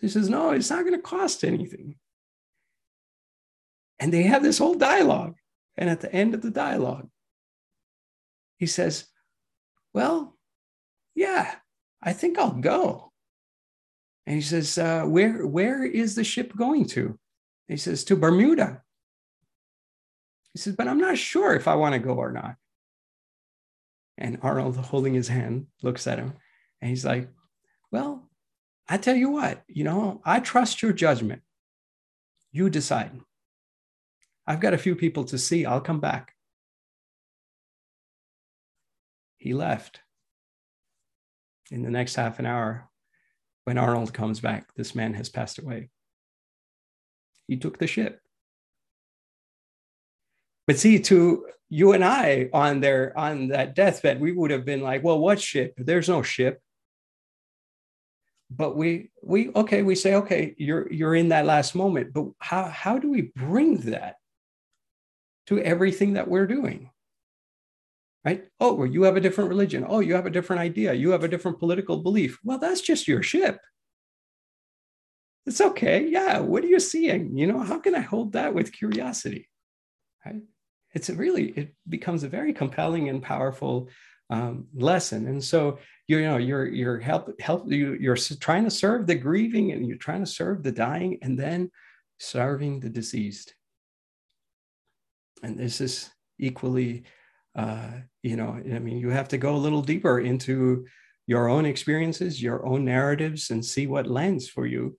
He says, no, it's not going to cost anything. And they have this whole dialogue. And at the end of the dialogue, he says, well, yeah, I think I'll go. And he says, uh, where, where is the ship going to? he says, to Bermuda. He says, but I'm not sure if I want to go or not. And Arnold, holding his hand, looks at him and he's like, well, I tell you what, you know, I trust your judgment. You decide. I've got a few people to see. I'll come back. He left. In the next half an hour, when Arnold comes back, this man has passed away. He took the ship. But see, to you and I on their on that deathbed, we would have been like, well, what ship? There's no ship. But we we okay, we say, okay, you're you're in that last moment. But how how do we bring that to everything that we're doing? Right? Oh, well, you have a different religion. Oh, you have a different idea. You have a different political belief. Well, that's just your ship. It's okay. Yeah. What are you seeing? You know, how can I hold that with curiosity? Right? It's really, it becomes a very compelling and powerful um, lesson. And so, you know, you're, you're help, help, you, you're trying to serve the grieving and you're trying to serve the dying and then serving the deceased. And this is equally uh, you know, I mean, you have to go a little deeper into your own experiences, your own narratives, and see what lands for you.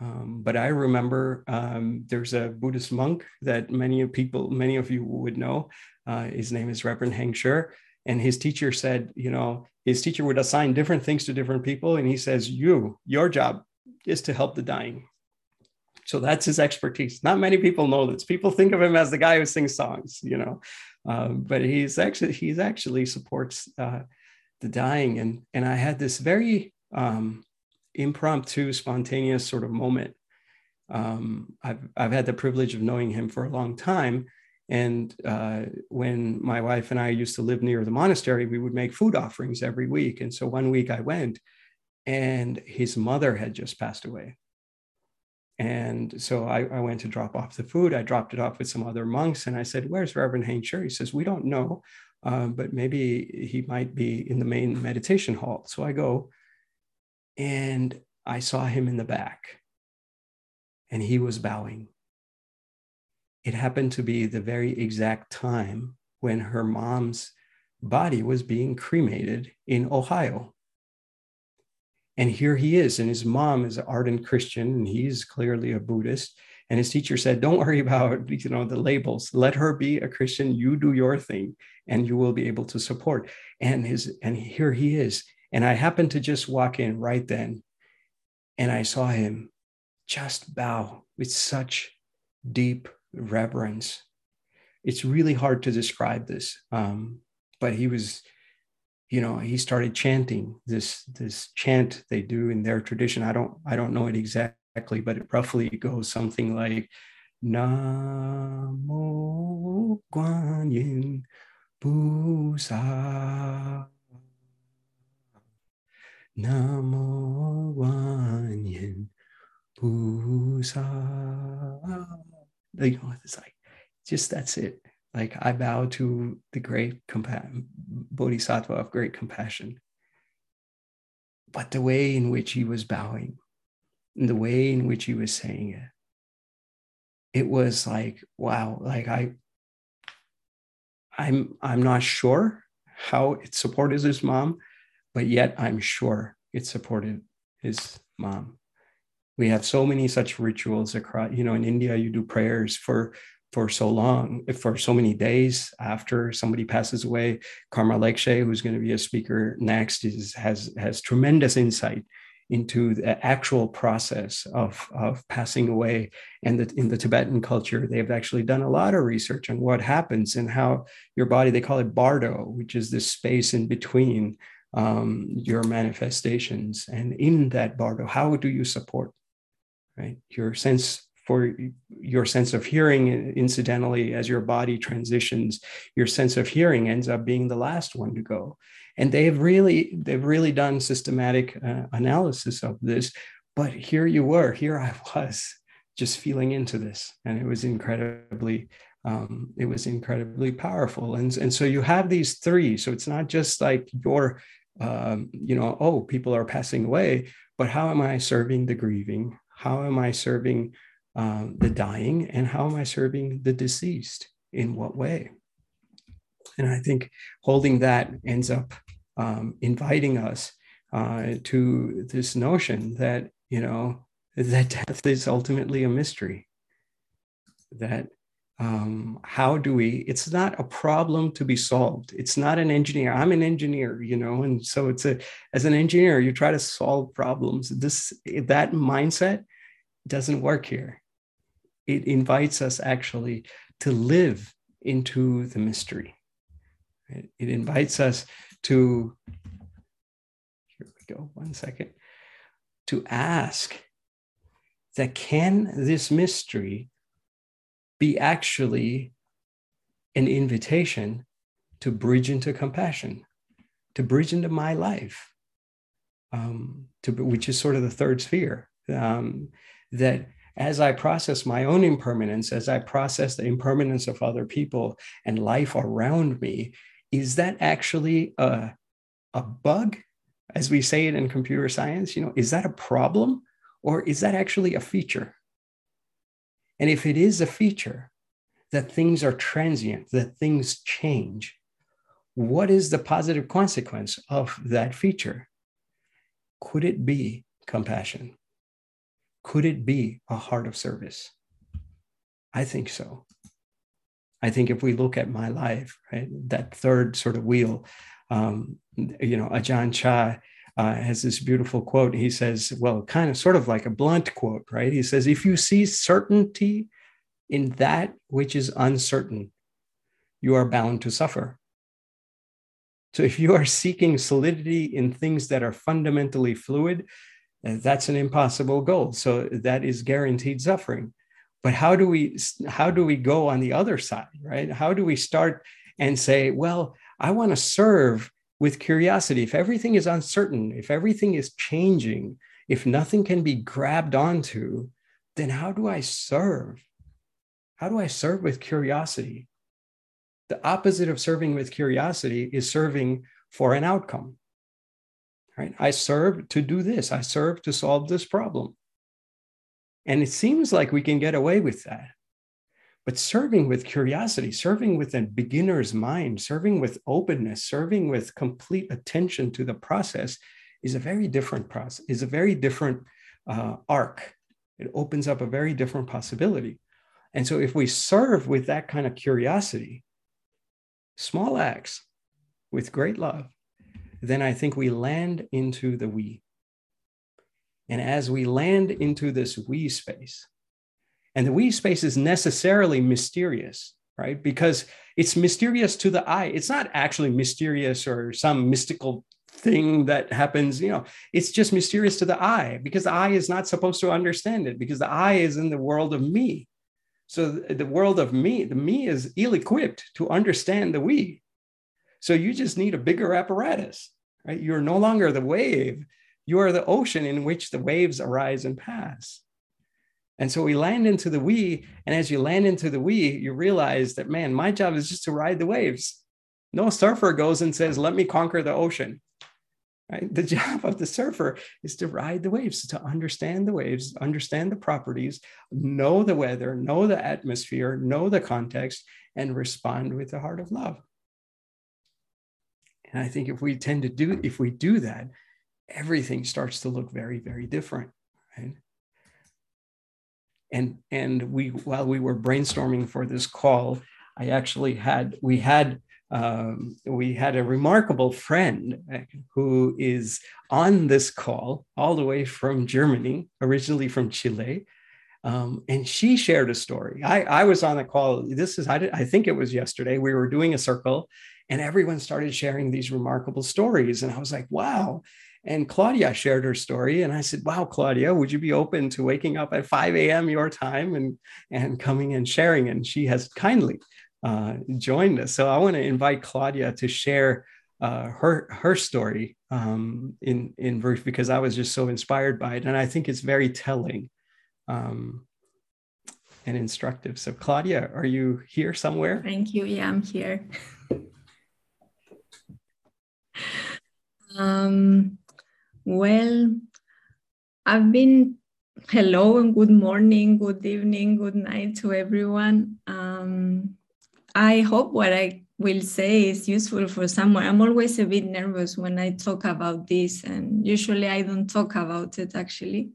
Um, but I remember um, there's a Buddhist monk that many of people, many of you would know. Uh, his name is Reverend Heng Sure. And his teacher said, you know, his teacher would assign different things to different people. And he says, you, your job is to help the dying. So that's his expertise. Not many people know this. People think of him as the guy who sings songs, you know, um, but he's actually he's actually supports uh, the dying. And and I had this very um, impromptu, spontaneous sort of moment. Um, I've I've had the privilege of knowing him for a long time. And uh, when my wife and I used to live near the monastery, we would make food offerings every week. And so one week I went, and his mother had just passed away. And so I, I, went to drop off the food. I dropped it off with some other monks. And I said, Where's Reverend Sure? He says, We don't know, uh, but maybe he might be in the main meditation hall. So I go and I saw him in the back and he was bowing. It happened to be the very exact time when her mom's body was being cremated in Ohio. And here he is, and his mom is an ardent Christian, and he's clearly a Buddhist. And his teacher said, "Don't worry about <laughs> you know the labels. Let her be a Christian. You do your thing, and you will be able to support." And his and here he is. And I happened to just walk in right then, and I saw him just bow with such deep reverence. It's really hard to describe this, um, but he was you know he started chanting this this chant they do in their tradition. I don't i don't know it exactly but it roughly goes something like namo guan yin busa. Namo guan yin busa you know it's like just that's it like I bow to the great compa- bodhisattva of great compassion. But the way in which he was bowing, and the way in which he was saying it, it was like, wow, like I I'm I'm not sure how it supported his mom, but yet I'm sure it supported his mom. We have so many such rituals across, you know, in India, you do prayers for for so long, for so many days after somebody passes away. Karma Lekshe, who's going to be a speaker next, is, has, has tremendous insight into the actual process of, of passing away. And that in the Tibetan culture, they've actually done a lot of research on what happens and how your body, they call it bardo, which is this space in between um, your manifestations. And in that bardo, how do you support right your sense for your sense of hearing incidentally as your body transitions your sense of hearing ends up being the last one to go. And they've really they've really done systematic uh, analysis of this but here you were here i was just feeling into this. And it was incredibly um, it was incredibly powerful. And, and so you have these three. So it's not just like your um, you know oh people are passing away but how am i serving the grieving? How am i serving um, the dying and how am i serving the deceased? In what way? And i think holding that ends up um, inviting us uh, to this notion that you know that death is ultimately a mystery. That um, how do we it's not a problem to be solved. It's not an engineer i'm an engineer you know and so it's a as an engineer you try to solve problems. This that mindset doesn't work here it invites us actually to live into the mystery. It, it invites us to, here we go, one second, to ask that can this mystery be actually an invitation to bridge into compassion, to bridge into my life, um, to, which is sort of the third sphere. Um, that as I process my own impermanence, as I process the impermanence of other people and life around me, is that actually a, a bug, as we say it in computer science? You know, is that a problem or is that actually a feature? And if it is a feature, that things are transient, that things change, what is the positive consequence of that feature? Could it be compassion? Could it be a heart of service? I think so. I think if we look at my life, right, that third sort of wheel, um, you know, Ajahn Chah uh, has this beautiful quote. He says, well, kind of sort of like a blunt quote, right? He says, if you see certainty in that which is uncertain, you are bound to suffer. So if you are seeking solidity in things that are fundamentally fluid, that's an impossible goal. So that is guaranteed suffering. But how do we how do we go on the other side, right? How do we start and say, well, I want to serve with curiosity. If everything is uncertain, if everything is changing, if nothing can be grabbed onto, then how do I serve? How do I serve with curiosity? The opposite of serving with curiosity is serving for an outcome right? I serve to do this. I serve to solve this problem. And it seems like we can get away with that. But serving with curiosity, serving with a beginner's mind, serving with openness, serving with complete attention to the process is a very different process, is a very different uh, arc. It opens up a very different possibility. And so if we serve with that kind of curiosity, small acts with great love, then I think we land into the we. And as we land into this we space, and the we space is necessarily mysterious, right? Because it's mysterious to the eye. It's not actually mysterious or some mystical thing that happens, you know, it's just mysterious to the eye because the eye is not supposed to understand it because the eye is in the world of me. So the world of me, the me is ill equipped to understand the we. So you just need a bigger apparatus, right? You're no longer the wave, you are the ocean in which the waves arise and pass. And so we land into the we, and as you land into the we, you realize that, man, my job is just to ride the waves. No surfer goes and says, let me conquer the ocean. Right? The <laughs> job of the surfer is to ride the waves, to understand the waves, understand the properties, know the weather, know the atmosphere, know the context, and respond with the heart of love. And I think if we tend to do, if we do that, everything starts to look very, very different, right? and and we while we were brainstorming for this call, I actually had we had um, we had a remarkable friend who is on this call all the way from Germany, originally from Chile. Um, and she shared a story. I, I was on a call. This is, I, did, I think it was yesterday. We were doing a circle and everyone started sharing these remarkable stories. And I was like, wow. And Claudia shared her story. And I said, Wow, Claudia, would you be open to waking up at 5 a.m. your time and, and coming and sharing? And she has kindly uh, joined us. So I want to invite Claudia to share uh, her her story um, in in brief because I was just so inspired by it, and I think it's very telling um, and instructive. So Claudia, are you here somewhere? Thank you. Yeah, I'm here. <laughs> <laughs> um, well, I've been hello and good morning, good evening, good night to everyone. Um, I hope what I will say is useful for someone. I'm always a bit nervous when I talk about this, and usually I don't talk about it actually.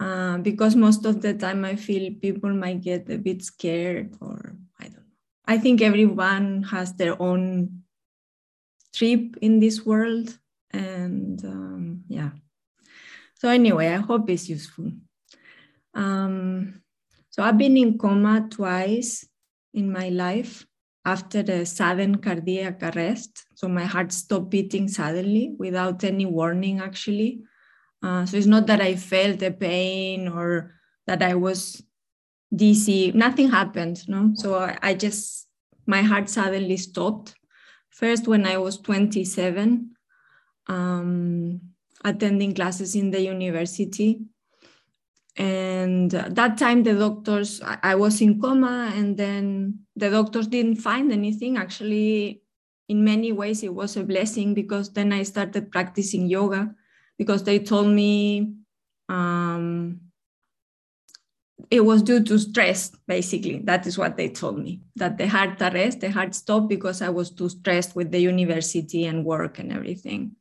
Uh, because most of the time I feel people might get a bit scared, or I don't know. I think everyone has their own trip in this world, and um, yeah. So, anyway, I hope it's useful. Um, so, I've been in coma twice in my life after a sudden cardiac arrest. So my heart stopped beating suddenly without any warning, actually. Uh, so it's not that I felt the pain or that I was dizzy. Nothing happened. No. So I, I just my heart suddenly stopped. First, when I was 27, um, attending classes in the university, and that time the doctors i was in coma and then the doctors didn't find anything. Actually in many ways it was a blessing because then i started practicing yoga because they told me um, it was due to stress basically that is what they told me that the heart arrest the heart stopped because i was too stressed with the university and work and everything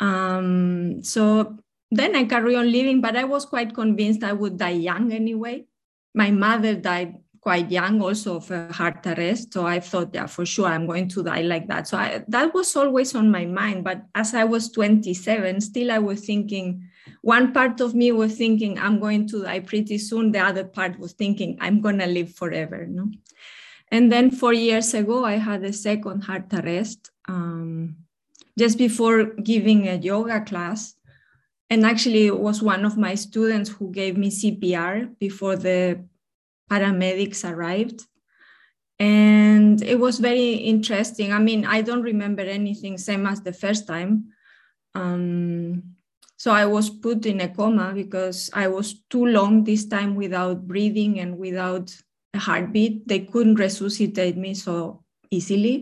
um, so then I carry on living, but I was quite convinced I would die young anyway. My mother died quite young, also of a heart arrest. So I thought, yeah, for sure, I'm going to die like that. So I, that was always on my mind. But as I was 27, still I was thinking, one part of me was thinking, I'm going to die pretty soon. The other part was thinking, I'm going to live forever. No? And then four years ago, I had a second heart arrest. Um, just before giving a yoga class, and actually it was one of my students who gave me cpr before the paramedics arrived and it was very interesting i mean i don't remember anything same as the first time um, so i was put in a coma because i was too long this time without breathing and without a heartbeat they couldn't resuscitate me so easily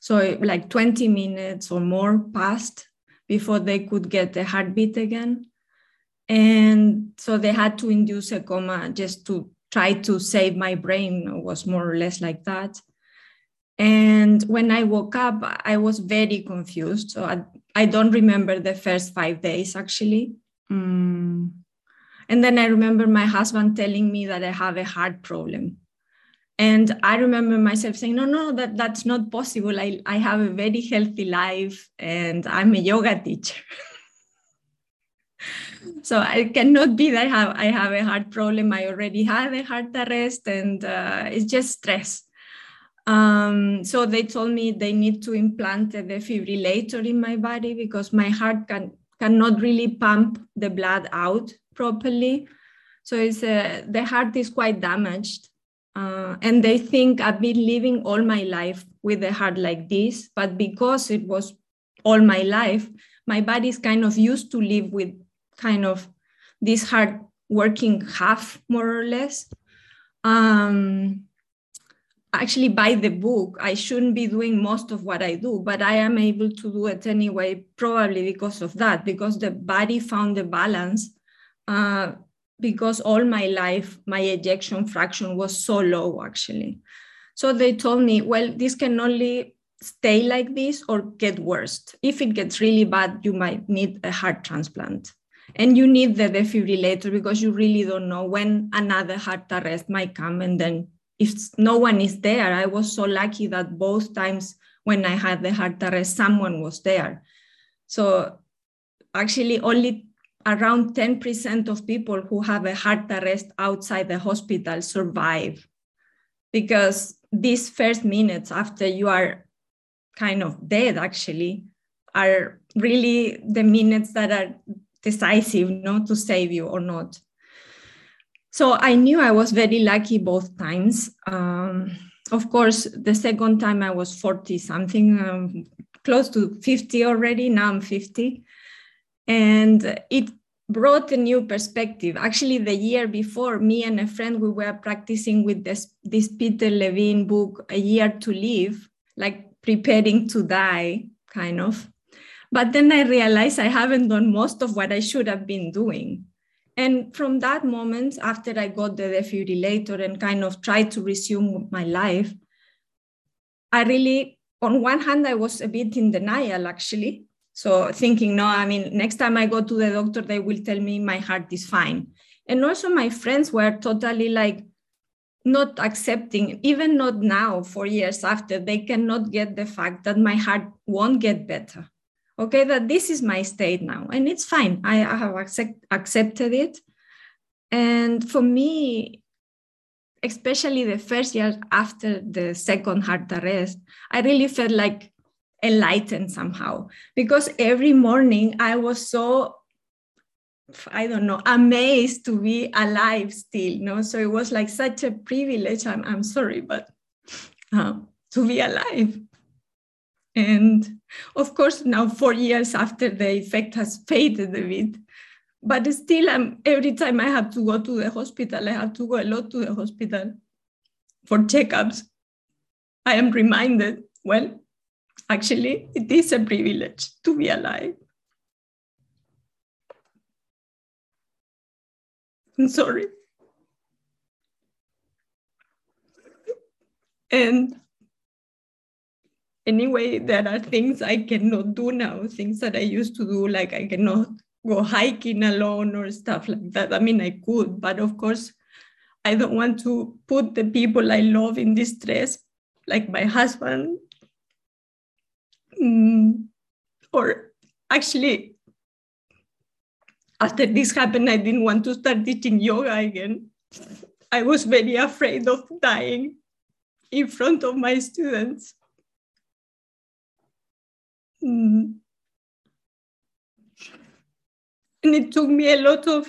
so like 20 minutes or more passed before they could get the heartbeat again. And so they had to induce a coma just to try to save my brain, it was more or less like that. And when I woke up, I was very confused. So I, I don't remember the first five days actually. Mm. And then I remember my husband telling me that I have a heart problem. And I remember myself saying, no, no, that, that's not possible. I, I have a very healthy life and I'm a yoga teacher. <laughs> so I cannot be that I have, I have a heart problem. I already had a heart arrest and uh, it's just stress. Um, so they told me they need to implant a defibrillator in my body because my heart can, cannot really pump the blood out properly. So it's, uh, the heart is quite damaged. Uh, and they think I've been living all my life with a heart like this, but because it was all my life, my body is kind of used to live with kind of this heart working half more or less. Um, actually, by the book, I shouldn't be doing most of what I do, but I am able to do it anyway, probably because of that, because the body found the balance. Uh, because all my life my ejection fraction was so low actually so they told me well this can only stay like this or get worse if it gets really bad you might need a heart transplant and you need the defibrillator because you really don't know when another heart arrest might come and then if no one is there i was so lucky that both times when i had the heart arrest someone was there. So actually only around 10% of people who have a heart arrest outside the hospital survive. Because these first minutes after you are kind of dead actually are really the minutes that are decisive not to save you or not so i knew i was very lucky both times. Um, of course the second time i was 40 something um, close to 50 already now i'm 50 and it brought a new perspective. Actually the year before me and a friend we were practicing with this, this peter levine book a year to live like preparing to die kind of. But then I realized I haven't done most of what I should have been doing. And from that moment, after I got the defibrillator and kind of tried to resume my life, I really, on one hand, I was a bit in denial actually. So thinking, no, I mean, next time I go to the doctor, they will tell me my heart is fine. And also, my friends were totally like, not accepting, even not now, four years after, they cannot get the fact that my heart won't get better okay that this is my state now and it's fine. I, I have accept, accepted it. And for me especially the first year after the second heart arrest i really felt like enlightened somehow because every morning i was so i don't know amazed to be alive still you know? So it was like such a privilege. I'm, I'm sorry but um, to be alive. And of course, now four years after the effect has faded a bit, but still, I'm, every time I have to go to the hospital, I have to go a lot to the hospital for checkups. I am reminded, well, actually, it is a privilege to be alive. I'm sorry. And anyway, there are things I cannot do now, things that I used to do, like I cannot go hiking alone or stuff like that. I mean, I could, but of course, I don't want to put the people I love in distress, like my husband. Mm, or actually, after this happened, I didn't want to start teaching yoga again. I was very afraid of dying in front of my students. Mm. And it took me a lot of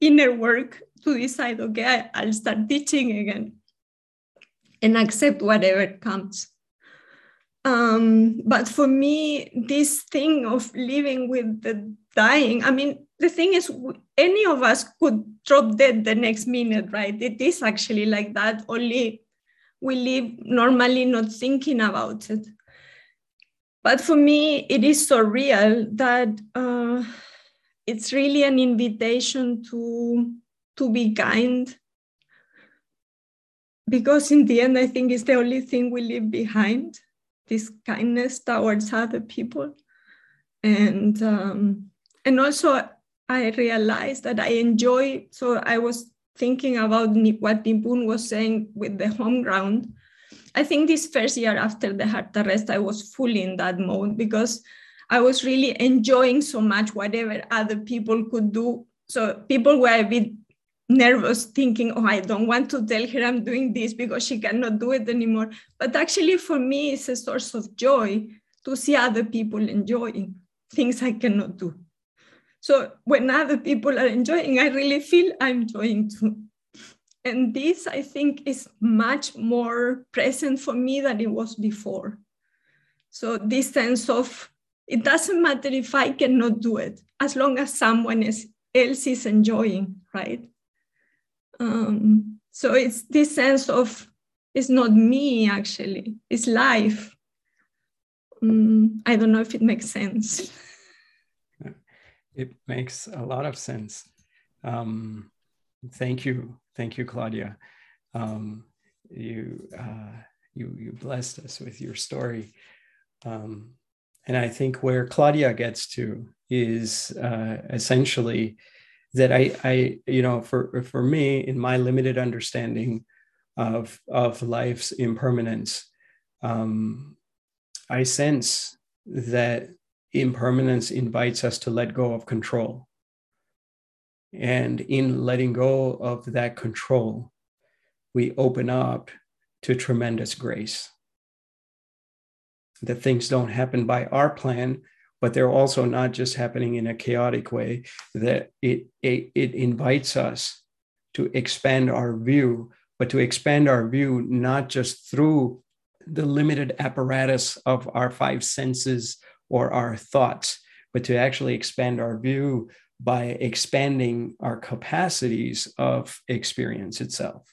inner work to decide, okay, I'll start teaching again and accept whatever comes. Um, but for me, this thing of living with the dying, I mean, the thing is, any of us could drop dead the next minute, right? It is actually like that, only we live normally not thinking about it. But for me, it is so real that uh, it's really an invitation to, to be kind. Because in the end, I think it's the only thing we leave behind this kindness towards other people. And, um, and also, I realized that I enjoy, so I was thinking about what Nipun was saying with the home ground I think this first year after the heart arrest, I was fully in that mode because I was really enjoying so much whatever other people could do. So people were a bit nervous, thinking, oh, I don't want to tell her I'm doing this because she cannot do it anymore. But actually, for me, it's a source of joy to see other people enjoying things I cannot do. So when other people are enjoying, I really feel I'm enjoying too. And this, I think, is much more present for me than it was before. So, this sense of it doesn't matter if I cannot do it, as long as someone else is enjoying, right? Um, so, it's this sense of it's not me actually, it's life. Um, I don't know if it makes sense. <laughs> It makes a lot of sense. Um, thank you Thank you, Claudia. Um, you, uh, you, you blessed us with your story. Um, and I think where Claudia gets to is uh, essentially that I, I, you know, for for me, in my limited understanding of of life's impermanence, um, I sense that impermanence invites us to let go of control. And in letting go of that control, we open up to tremendous grace. That things don't happen by our plan, but they're also not just happening in a chaotic way, that it, it, it invites us to expand our view, but to expand our view not just through the limited apparatus of our five senses or our thoughts, but to actually expand our view by expanding our capacities of experience itself.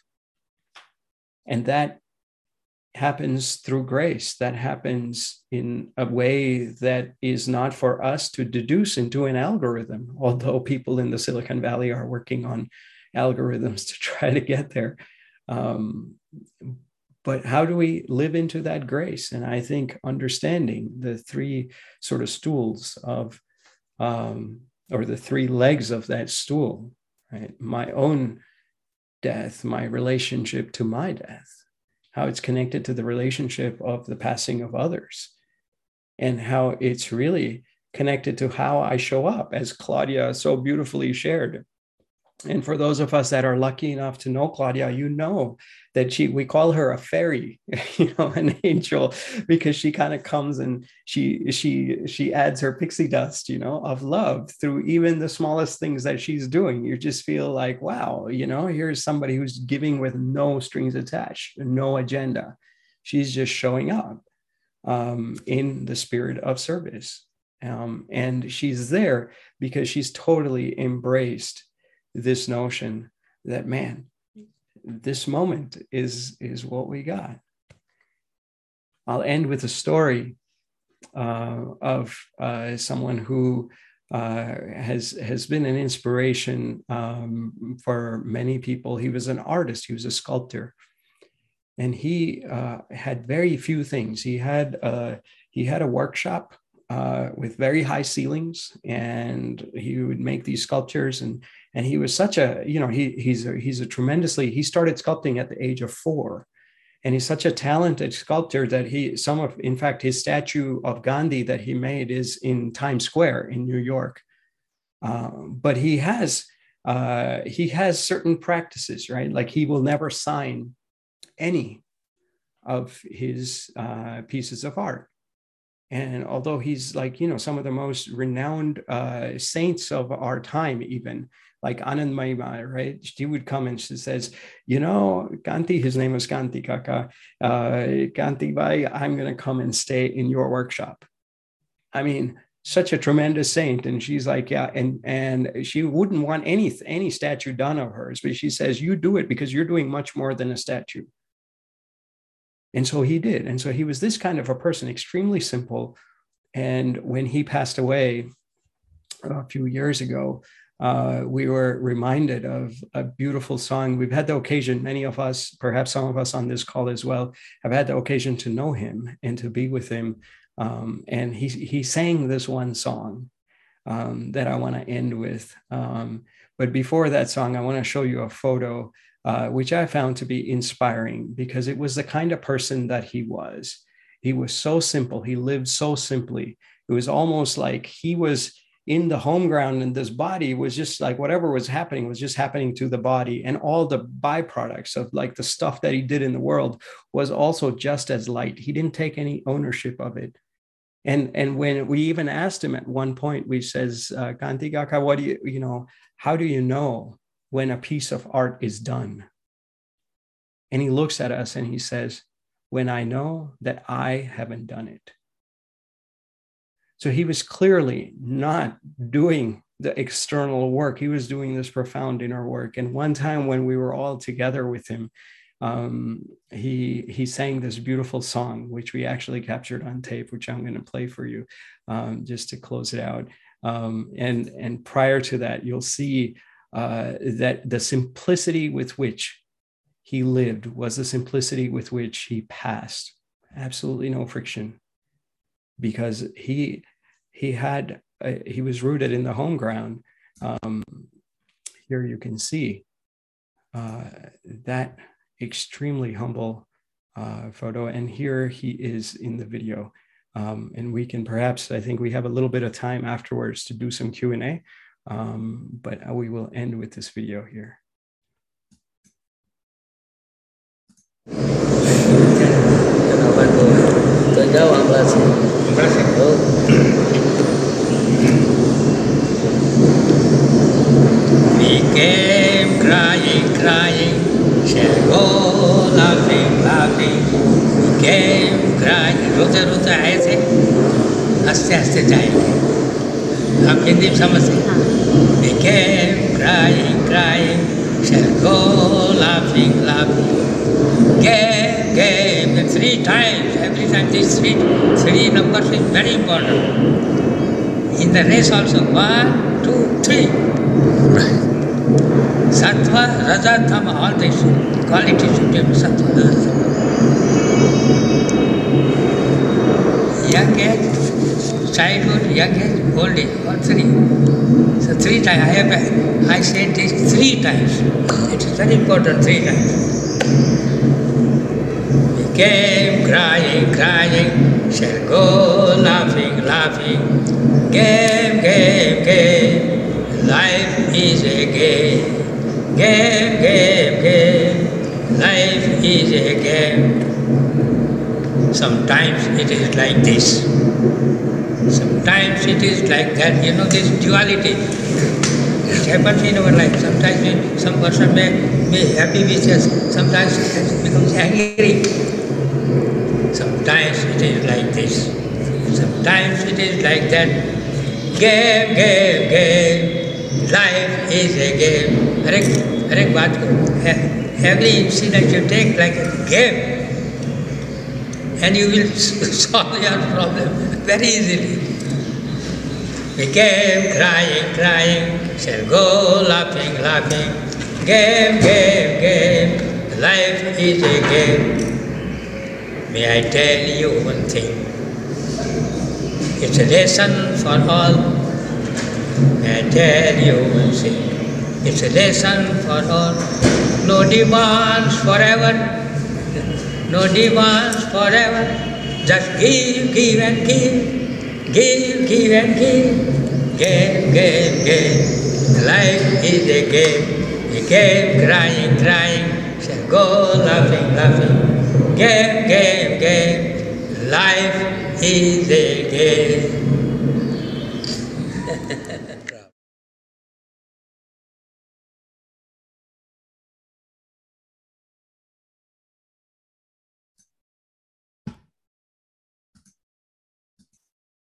And that happens through grace. That happens in a way that is not for us to deduce into an algorithm, although people in the Silicon Valley are working on algorithms to <laughs> try to get there. Um, but how do we live into that grace? And I think understanding the three sort of stools of, um, or the three legs of that stool, right? My own death, my relationship to my death, how it's connected to the relationship of the passing of others, and how it's really connected to how I show up, as Claudia so beautifully shared. And for those of us that are lucky enough to know Claudia, you know that she we call her a fairy, <laughs> you know, an angel, because she kind of comes and she she she adds her pixie dust, you know, of love through even the smallest things that she's doing. You just feel like, wow, you know, here's somebody who's giving with no strings attached, no agenda. She's just showing up um, in the spirit of service. Um, and she's there because she's totally embraced this notion that man this moment is is what we got i'll end with a story uh, of uh, someone who uh, has has been an inspiration um, for many people. He was an artist. He was a sculptor, and he uh, had very few things. He had uh, he had a workshop uh, with very high ceilings, and he would make these sculptures. and And he was such a you know he he's a, he's a tremendously he started sculpting at the age of four, and he's such a talented sculptor that he some of in fact his statue of Gandhi that he made is in Times Square in New York. Uh, but he has uh, he has certain practices, right? Like he will never sign any of his uh, pieces of art and although he's like, you know, some of the most renowned uh, saints of our time, even like Anandamayi Ma, right? She would come and she says, you know, Kanti, his name was Kanti Kaka, uh, Kanti Bhai, I'm going to come and stay in your workshop. I mean, such a tremendous saint. And she's like, yeah. And, and she wouldn't want any, any statue done of hers, but she says, you do it because you're doing much more than a statue. And so he did. And so he was this kind of a person, extremely simple. And when he passed away a few years ago, uh, we were reminded of a beautiful song. We've had the occasion, many of us, perhaps some of us on this call as well, have had the occasion to know him and to be with him. Um, and he, he sang this one song um, that I want to end with. Um, but before that song, I want to show you a photo uh, which I found to be inspiring because it was the kind of person that he was. He was so simple. He lived so simply. It was almost like he was in the home ground and this body was just like whatever was happening was just happening to the body and all the byproducts of like the stuff that he did in the world was also just as light he didn't take any ownership of it and and when we even asked him at one point we says uh, kanti kaka what do you you know how do you know when a piece of art is done. And he looks at us and he says, When I know that I haven't done it. So he was clearly not doing the external work. He was doing this profound inner work. And one time when we were all together with him, um, he he sang this beautiful song, which we actually captured on tape, which I'm going to play for you, um, just to close it out. Um, and and prior to that, you'll see uh, that the simplicity with which he lived was the simplicity with which he passed. Absolutely no friction, because he he had uh, he was rooted in the home ground. Um, here you can see uh, that extremely humble uh, photo. And here he is in the video. Um, and we can perhaps, I think we have a little bit of time afterwards to do some Q&A, um, but we will end with this video here. We came crying, crying, shall go laughing, laughing. We came crying, रोते रोते आए थे हंसते हंसते जाएंगे आप हिंदी में समझते We came crying, crying, shall go laughing, laughing. Game, game, the three times, every time these three, three numbers is very important. In the race also, one, two, three. Sattva, Raja, Tama, all these qualities should be Sattva. Young age, childhood, young age, old age, all three. So three times, I have, I said this three times. It is very important, three times. We came crying, crying, shall go laughing, laughing. Game, game, game, life is a game. Game, game, game, life is a game. Sometimes it is like this. Sometimes it is like that. You know this duality. It happens in our life. Sometimes we, some person may be happy with us, sometimes it becomes angry. Sometimes it is like this. Sometimes it is like that. Game, game, game life is a game. Correct? Correct baat. Every incident you take like a game and you will <laughs> solve your problem very easily. We came crying, crying, shall go laughing, laughing. Game, game, game, life is a game. May I tell you one thing? It's a lesson for all I tell you one thing? It's a lesson for all. No demands forever, no demands forever. Just give, give and give, give, give and give. Game, game, game. Life is a game. A game, crying, crying. Shall go laughing, laughing. Game, game, game. Life is a game.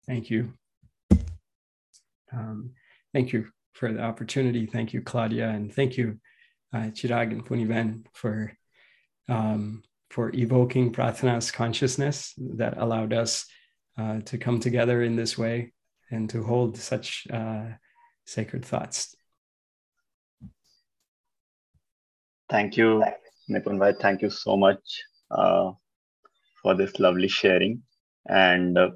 Thank you. Um, thank you for the opportunity. Thank you, Claudia, and thank you, uh, Chirag and Puniven, for um, for evoking Pratana's consciousness that allowed us uh, to come together in this way and to hold such uh, sacred thoughts. Thank you, Nipunbhai. Thank you so much uh, for this lovely sharing. And uh,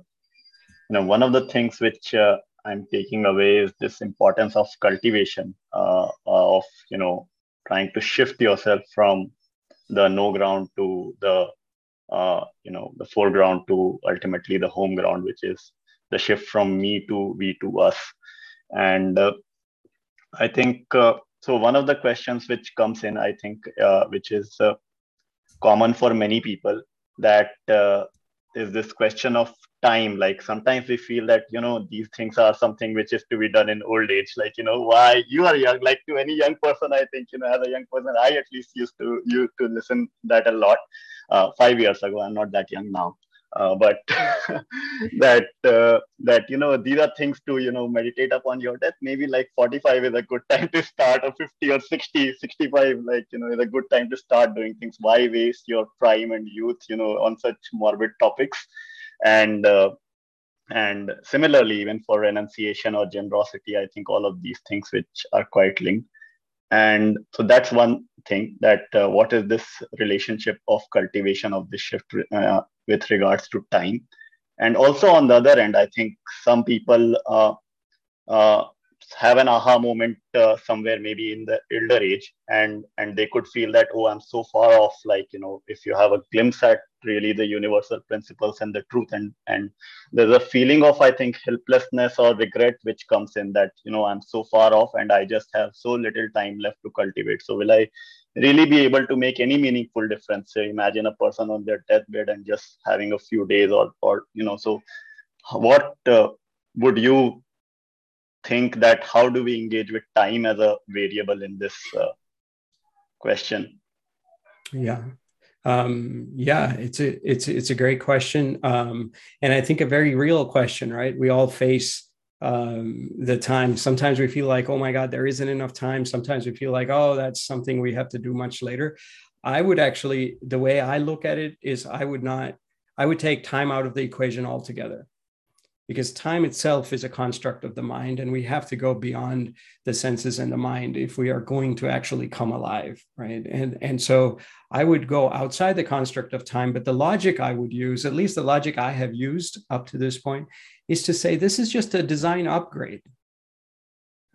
you know, one of the things which uh, I'm taking away is this importance of cultivation, uh, of you know, trying to shift yourself from the no ground to the uh, you know the foreground to ultimately the home ground, which is the shift from me to we to us. And uh, I think uh, so. One of the questions which comes in, I think, uh, which is uh, common for many people, that uh, is this question of time. Like sometimes we feel that you know these things are something which is to be done in old age. Like you know why you are young like to any young person i think you know as a young person i at least used to used to listen that a lot uh, five years ago. I'm not that young now. Uh, but <laughs> that uh, that you know these are things to you know meditate upon your death. Maybe like 45 is a good <laughs> time to start or 50 or 60 65 like you know is a good time to start doing things. Why waste your prime and youth you know on such morbid topics and uh, and similarly even for renunciation or generosity i think all of these things which are quite linked. And so that's one thing that uh, what is this relationship of cultivation of the shift uh, with regards to time? And also on the other end i think some people uh, uh, have an aha moment uh, somewhere maybe in the elder age and and they could feel that oh i'm so far off. Like you know if you have a glimpse at really the universal principles and the truth and and there's a feeling of i think helplessness or regret which comes in that you know i'm so far off and i just have so little time left to cultivate. So will i really be able to make any meaningful difference? So imagine a person on their deathbed and just having a few days or or you know so what uh, would you think that how do we engage with time as a variable in this uh, question? Yeah. Um, yeah it's a it's it's a great question. Um, and i think a very real question right? We all face um, the time. Sometimes we feel like oh my god there isn't enough time. Sometimes we feel like oh that's something we have to do much later. I would actually the way i look at it is i would not i would take time out of the equation altogether because time itself is a construct of the mind and we have to go beyond the senses and the mind if we are going to actually come alive right? And and so i would go outside the construct of time but the logic i would use at least the logic i have used up to this point is to say this is just a design upgrade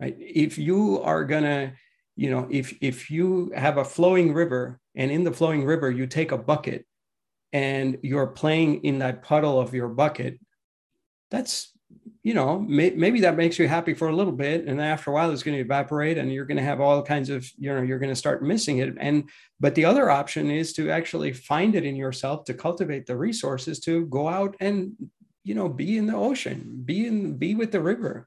right? If you are going to you know if if you have a flowing river and in the flowing river you take a bucket and you're playing in that puddle of your bucket that's you know may, maybe that makes you happy for a little bit and after a while it's going to evaporate and you're going to have all kinds of you know you're going to start missing it. And but the other option is to actually find it in yourself to cultivate the resources to go out and you know be in the ocean be in be with the river.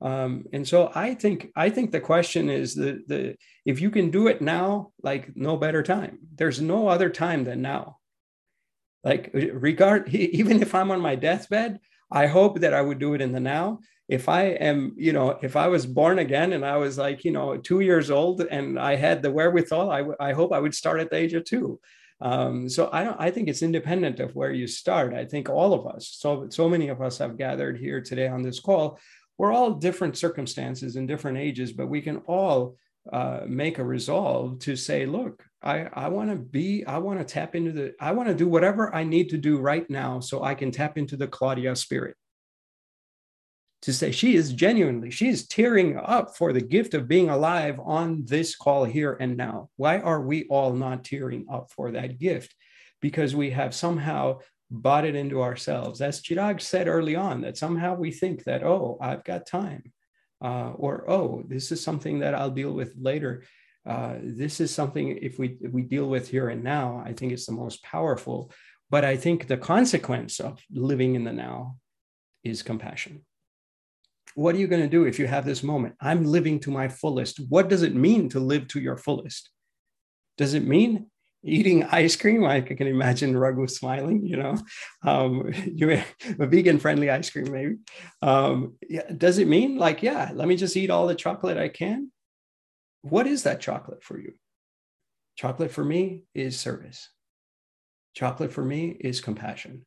Um, and so i think i think the question is the the if you can do it now like no better time. There's no other time than now. Like regard <laughs> even if i'm on my deathbed I hope that I would do it in the now. If I am, you know, if I was born again and I was like, you know, two years old and I had the wherewithal, I, w- I hope I would start at the age of two. Um, so I don't, I think it's independent of where you start. I think all of us, so so many of us have gathered here today on this call. We're all different circumstances and different ages, but we can all uh, make a resolve to say, look, I, I want to be, I want to tap into the, I want to do whatever I need to do right now so I can tap into the Claudia spirit. To say she is genuinely, she is tearing up for the gift of being alive on this call here and now. Why are we all not tearing up for that gift? Because we have somehow bought it into ourselves. As Chirag said early on, that somehow we think that, oh, I've got time. Uh, or, oh, this is something that I'll deal with later uh, this is something if we if we deal with here and now i think it's the most powerful. But i think the consequence of living in the now is compassion. What are you going to do if you have this moment? I'm living to my fullest. What does it mean to live to your fullest? Does it mean eating <laughs> ice cream? Like i can imagine raghu smiling you know? Um, <laughs> you a vegan friendly ice cream maybe. Um, yeah, does it mean like yeah let me just eat all the chocolate i can what is that chocolate for you? Chocolate for me is service. Chocolate for me is compassion.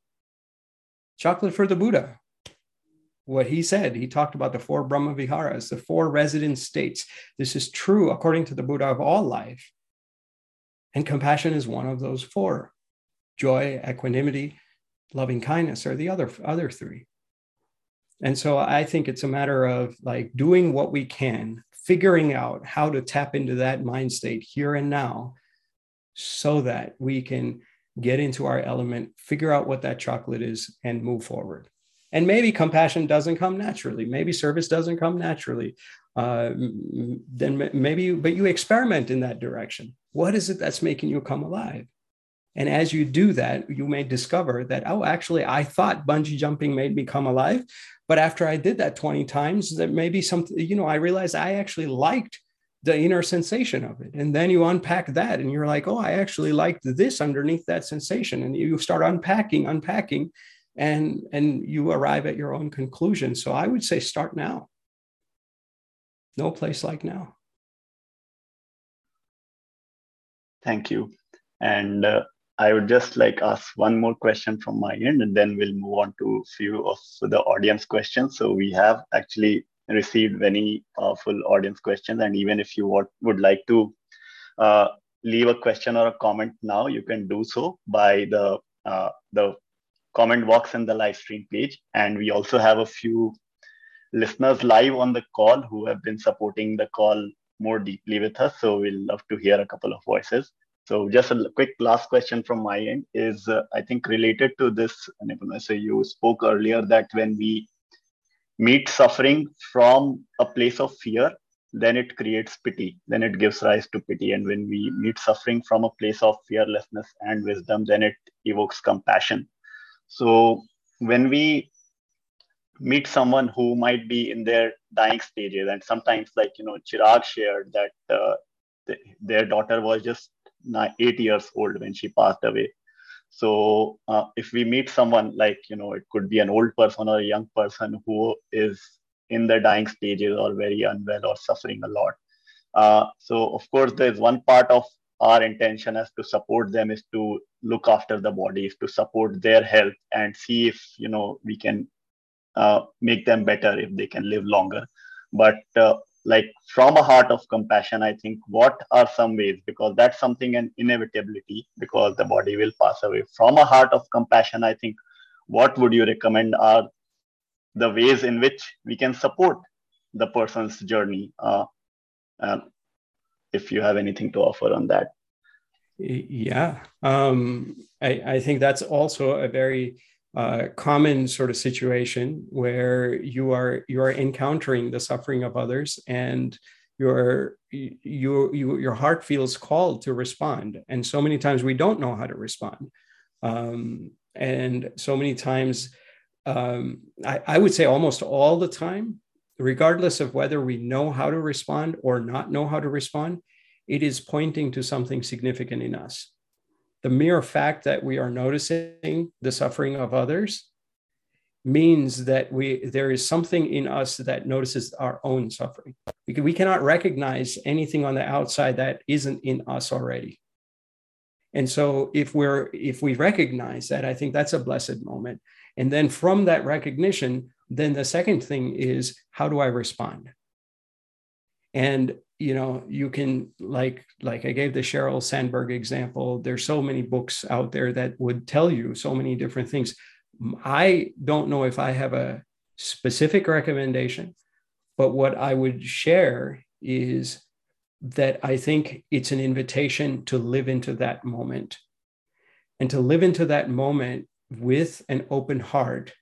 Chocolate for the Buddha. What he said, he talked about the four Brahma Viharas, the four resident states. This is true according to the Buddha of all life. And compassion is one of those four. Joy, equanimity, loving kindness are the other, other three. And so I think it's a matter of like doing what we can figuring out how to tap into that mind state here and now so that we can get into our element, figure out what that chocolate is, and move forward. And maybe compassion doesn't come naturally. Maybe service doesn't come naturally. Uh, then maybe, but you experiment in that direction. What is it that's making you come alive? And as you do that, you may discover that, oh, actually, I thought bungee jumping made me come alive. But after I did that 20 times, that maybe something, you know, I realized I actually liked the inner sensation of it. And then you unpack that and you're like, oh, I actually liked this underneath that sensation. And you start unpacking, unpacking, and and you arrive at your own conclusion. So I would say start now. No place like now. Thank you. And uh, I would just like ask one more question from my end, and then we'll move on to a few of the audience questions. So we have actually received many powerful audience questions, and even if you would, would like to uh, leave a question or a comment now, you can do so by the uh, the comment box in the live stream page. And we also have a few listeners live on the call who have been supporting the call more deeply with us. So we'll love to hear a couple of voices. So just a quick last question from my end is, uh, I think related to this, So you spoke earlier that when we meet suffering from a place of fear, then it creates pity, then it gives rise to pity. And when we meet suffering from a place of fearlessness and wisdom, then it evokes compassion. So when we meet someone who might be in their dying stages, and sometimes, like, you know, Chirag shared that uh, th- their daughter was just eight years old when she passed away. So uh, if we meet someone like, you know, it could be an old person or a young person who is in the dying stages or very unwell or suffering a lot. Uh, so of course, there's one part of our intention as to support them is to look after the bodies, to support their health and see if you know we can uh, make them better if they can live longer. But uh, like from a heart of compassion, I think what are some ways because that's something an inevitability because the body will pass away. From a heart of compassion, I think what would you recommend are the ways in which we can support the person's journey uh, uh, if you have anything to offer on that yeah um, I, I, think that's also a very uh, common sort of situation where you are you are encountering the suffering of others and your you, you your heart feels called to respond and so many times we don't know how to respond um, and so many times um, I, I would say almost all the time, regardless of whether we know how to respond or not know how to respond, it is pointing to something significant in us. The mere fact that we are noticing the suffering of others means that we there is something in us that notices our own suffering. We, we cannot recognize anything on the outside that isn't in us already. And so if we're if we recognize that, I think that's a blessed moment. And then from that recognition, then the second thing is how do I respond? And you know, you can like like I gave the Sheryl Sandberg example. There's so many books out there that would tell you so many different things. I don't know if I have a specific recommendation, but what I would share is that I think it's an invitation to live into that moment. And to live into that moment with an open heart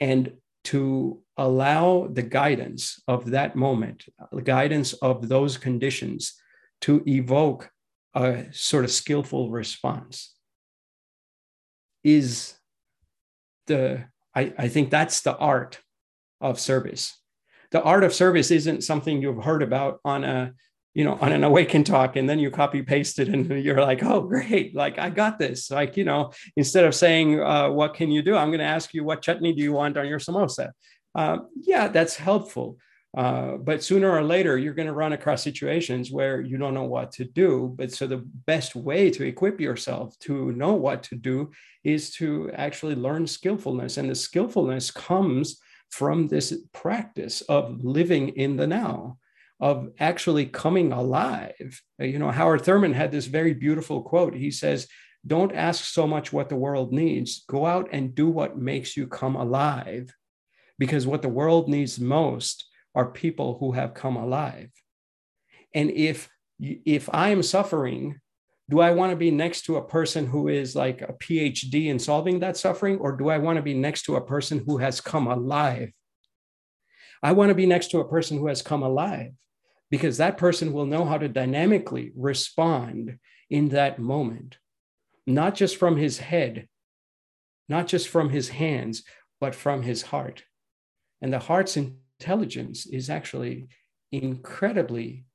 and to allow the guidance of that moment, the guidance of those conditions to evoke a sort of skillful response is the, I, I think that's the art of service. The art of service isn't something you've heard about on a you know, on an Awakin Talk, and then you copy paste it, and <laughs> you're like, oh, great, like I got this. Like, you know, instead of saying, uh, what can you do? I'm going to ask you, what chutney do you want on your samosa? Uh, yeah, that's helpful. Uh, but sooner or later, you're going to run across situations where you don't know what to do. But so the best way to equip yourself to know what to do is to actually learn skillfulness. And the skillfulness comes from this practice of living in the now of actually coming alive. Uh, you know, Howard Thurman had this very beautiful quote. He says, Don't ask so much what the world needs, go out and do what makes you come alive. Because what the world needs most are people who have come alive. And if if I am suffering, do I want to be next to a person who is like a PhD in solving that suffering, or do I want to be next to a person who has come alive? I want to be next to a person who has come alive because that person will know how to dynamically respond in that moment, not just from his head, not just from his hands, but from his heart. And the heart's intelligence is actually incredibly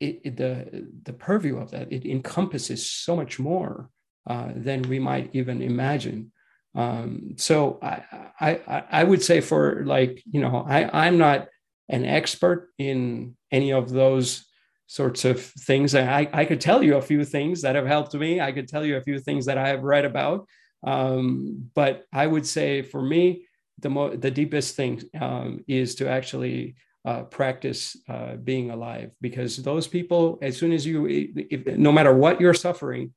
it, it, the the purview of that it encompasses so much more uh, than we might even imagine um, so I, I i would say for like you know i i'm not an expert in any of those sorts of things. I, I could tell you a few things that have helped me. I could tell you a few things that I have read about. Um, but I would say for me, the, mo- the deepest thing um, is to actually uh, practice uh, being alive because those people, as soon as you, if, no matter what you're suffering,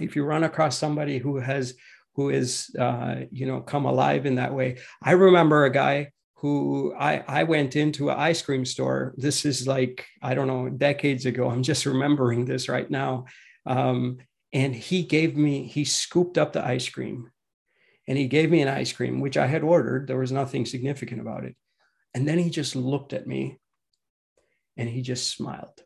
if you run across somebody who has, who is, uh, you know, come alive in that way. I remember a guy who I, I went into an ice cream store. This is like, I don't know, decades ago. I'm just remembering this right now. Um, and he gave me, he scooped up the ice cream and he gave me an ice cream, which I had ordered. There was nothing significant about it. And then he just looked at me and he just smiled.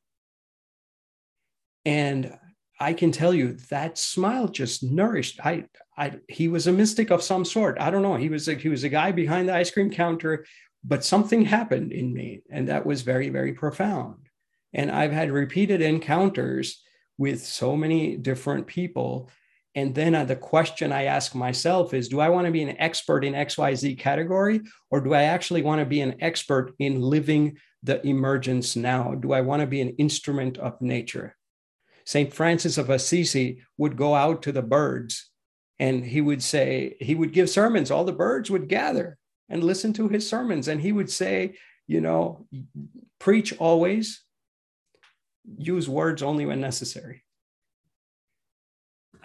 And I can tell you that smile just nourished. I, I, he was a mystic of some sort. I don't know. He was a, he was a guy behind the ice cream counter, but something happened in me, and that was very, very profound. And I've had repeated encounters with so many different people. And then uh, the question I ask myself is Do I want to be an expert in XYZ category, or do I actually want to be an expert in living the emergence now? Do I want to be an instrument of nature? St. Francis of Assisi would go out to the birds and he would say, he would give sermons, all the birds would gather and listen to his sermons. And he would say, you know, preach always, use words only when necessary.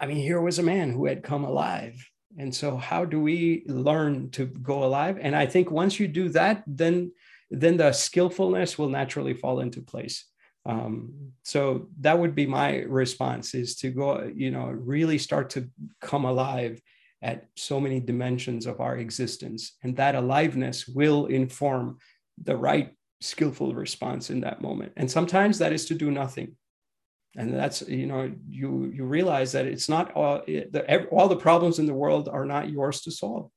I mean, here was a man who had come alive. And so, how do we learn to go alive? And I think once you do that, then then the skillfulness will naturally fall into place um, so that would be my response is to go you know really start to come alive at so many dimensions of our existence and that aliveness will inform the right skillful response in that moment and sometimes that is to do nothing and that's you know you you realize that it's not all the, all the problems in the world are not yours to solve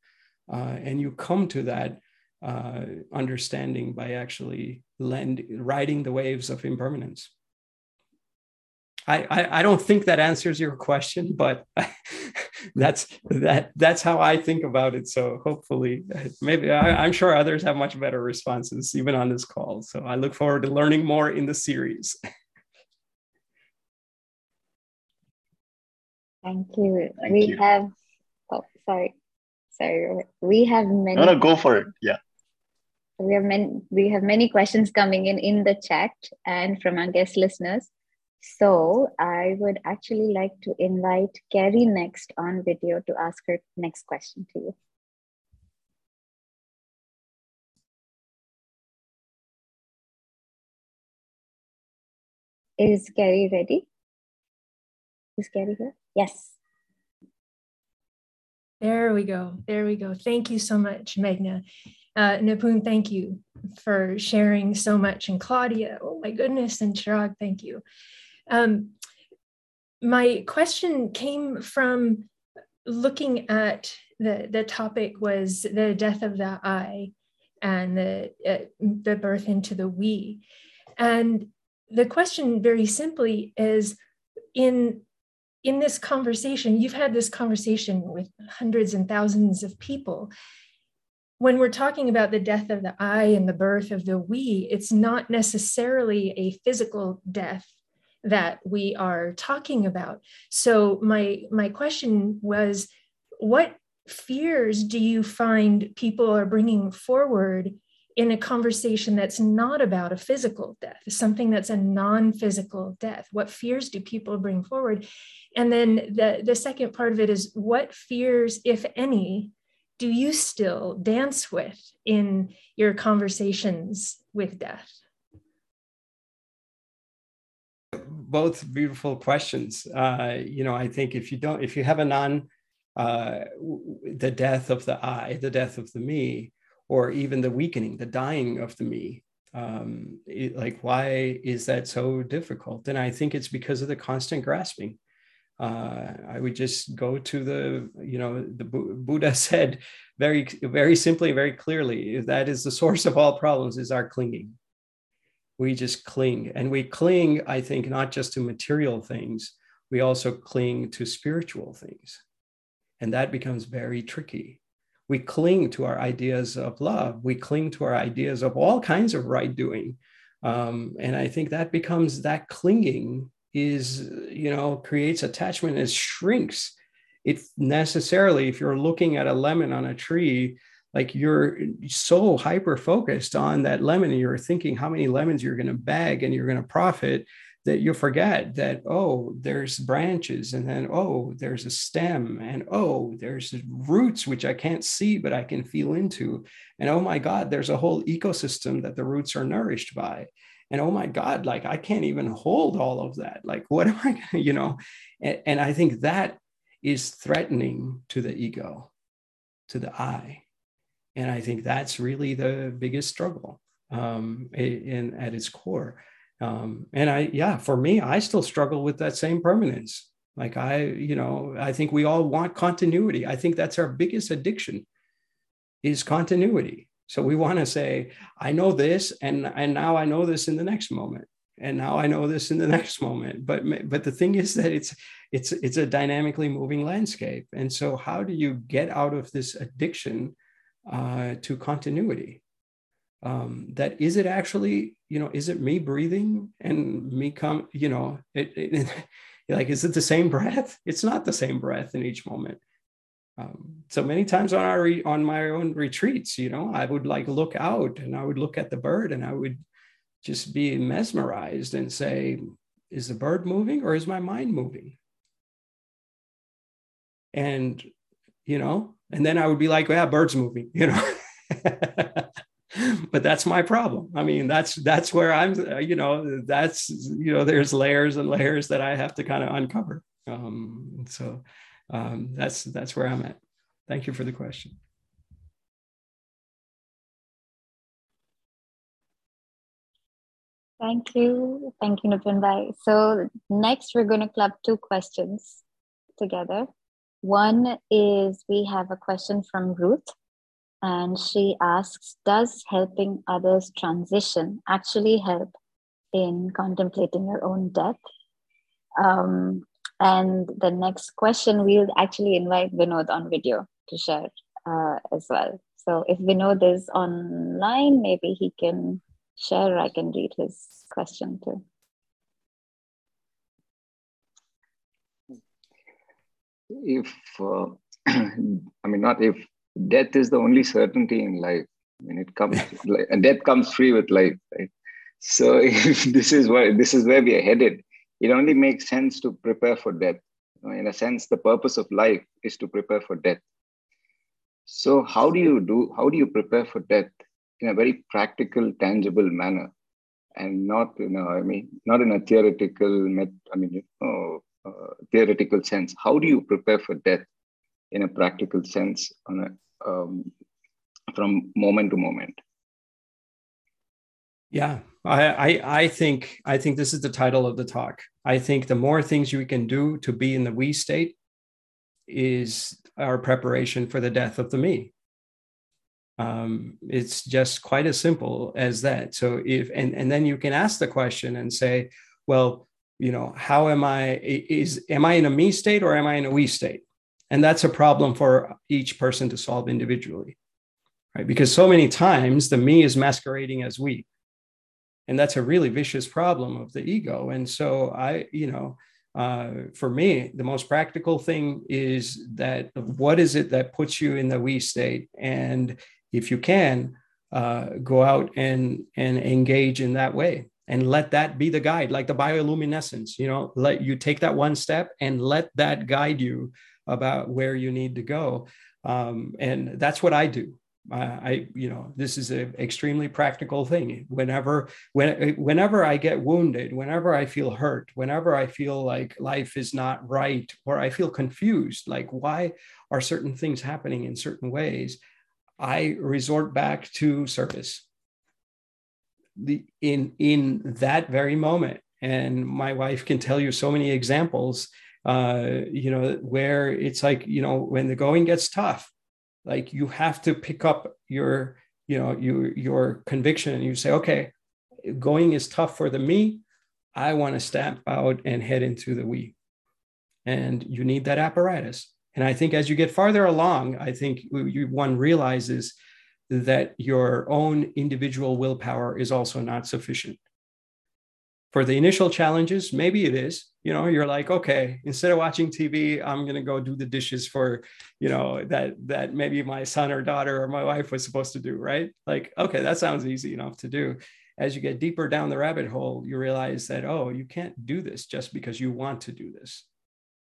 uh, and you come to that uh, understanding by actually lend, riding the waves of impermanence. I, I, I don't think that answers your question, but <laughs> that's that that's how I think about it. So hopefully, maybe I, I'm sure others have much better responses even on this call. So I look forward to learning more in the series. <laughs> Thank you. Thank we you. have. Oh, sorry, sorry. We have many. No, no, go for it. Yeah we have many we have many questions coming in in the chat and from our guest listeners so i would actually like to invite Carrie next on video to ask her next question to you is Carrie ready is Carrie here yes there we go there we go thank you so much Meghna uh, thank you for sharing so much. And Claudia, oh my goodness, and Chirag, thank you. Um, my question came from looking at the, the topic was the death of the I and the, uh, the birth into the we. And the question very simply is in in this conversation, you've had this conversation with hundreds and thousands of people when we're talking about the death of the I and the birth of the we, it's not necessarily a physical death that we are talking about. So my my question was, what fears do you find people are bringing forward in a conversation that's not about a physical death, something that's a non-physical death? What fears do people bring forward? And then the, the second part of it is what fears, if any, do you still dance with in your conversations with death? Both beautiful questions. Uh, you know, I think if you don't, if you have a non, uh, the death of the I, the death of the me, or even the weakening, the dying of the me, um, it, like why is that so difficult? And I think it's because of the constant grasping uh, I would just go to the, you know, the Buddha <laughs> said very, very simply, very clearly, that is the source of all problems is our clinging. We just cling. And we cling, I think, not just to material things, we also cling to spiritual things. And that becomes very tricky. We cling to our ideas of love. We cling to our ideas of all kinds of right doing. Um, and I think that becomes that clinging is you know creates attachment and shrinks. It necessarily if you're looking at a lemon on a tree like you're so hyper focused on that lemon and you're thinking how many lemons you're going to bag and you're going to profit that you forget that oh there's branches and then oh there's a stem and oh there's roots which i can't see but i can feel into. And oh my god there's a whole ecosystem that the roots are nourished by and oh my god like i can't even hold all of that. Like <laughs> what am i you know? And, and i think that is threatening to the ego to the i. And i think that's really the biggest struggle um, in, at its core. Um, and i yeah for me i still struggle with that same permanence. Like i you know i think we all want continuity. I think that's our biggest addiction is continuity so we want to say i know this and and now i know this in the next moment and now i know this in the <laughs> next moment. But but the thing is that it's it's it's a dynamically moving landscape. And so how do you get out of this addiction uh, to continuity? Um, that is it actually you know is it me breathing and me come you know it, it, <laughs> like is it the same breath? It's not the same breath in each moment um, so many times on our re- on my own retreats you know i would like look out and i would look at the bird and i would just be mesmerized and say is the bird moving or is my mind moving? And you know and then i would be like yeah bird's moving you know? <laughs> But that's my problem. I mean that's that's where i'm you know that's you know there's layers and layers that i have to kind of uncover. Um, so um, that's that's where i'm at thank you for the question Thank you. Thank you, Nipun Bhai. So next we're going to club two questions together. One is we have a question from Ruth and she asks Does helping others transition actually help in contemplating your own death? Um, and the next question, we'll actually invite Vinod on video to share uh, as well. So if Vinod is online, maybe he can share. I can read his question too. If, uh, <clears throat> I mean, not if death is the only certainty in life. When it comes, <laughs> like, and death comes free with life, right? So <laughs> if this is where this is where we are headed, it only makes sense to prepare for death. In a sense, the purpose of life is to prepare for death. So how do you do? How do you prepare for death in a very practical, tangible manner, and not you know, I mean, not in a theoretical, met, I mean, you know, uh, theoretical sense. How do you prepare for death in a practical sense on a, um, from moment to moment. Yeah, I, I, I think I think this is the title of the talk. I think the more things you can do to be in the we state is our preparation for the death of the me. Um, it's just quite as simple as that. So if and and then you can ask the question and say, well, you know, how am I? Is am I in a me state or am I in a we state? And that's a problem for each person to solve individually, right? Because so many times the me is masquerading as we. And that's a really vicious problem of the ego. And so I, you know, uh, for me, the most practical thing is that what is it that puts you in the we state? And if you can, uh, go out and and engage in that way and let that be the guide like the bioluminescence you know let you take that one step and let that guide you about where you need to go. Um, and that's what I do. I, you know, this is an extremely practical thing. Whenever, when, whenever I get wounded, whenever I feel hurt, whenever I feel like life is not right, or I feel confused, like why are certain things happening in certain ways, I resort back to service. The in in that very moment, and my wife can tell you so many examples uh, you know, where it's like, you know, when the going gets tough, like you have to pick up your, you know, your your conviction and you say, okay, going is tough for the me. I want to step out and head into the we. And you need that apparatus. And I think as you get farther along, I think you, one realizes that your own individual willpower is also not sufficient. For the initial challenges, maybe it is, you know you're like okay instead of watching tv i'm to go do the dishes for you know that that maybe my son or daughter or my wife was supposed to do right like okay that sounds easy enough to do as you get deeper down the rabbit hole, you realize that, oh, you can't do this just because you want to do this.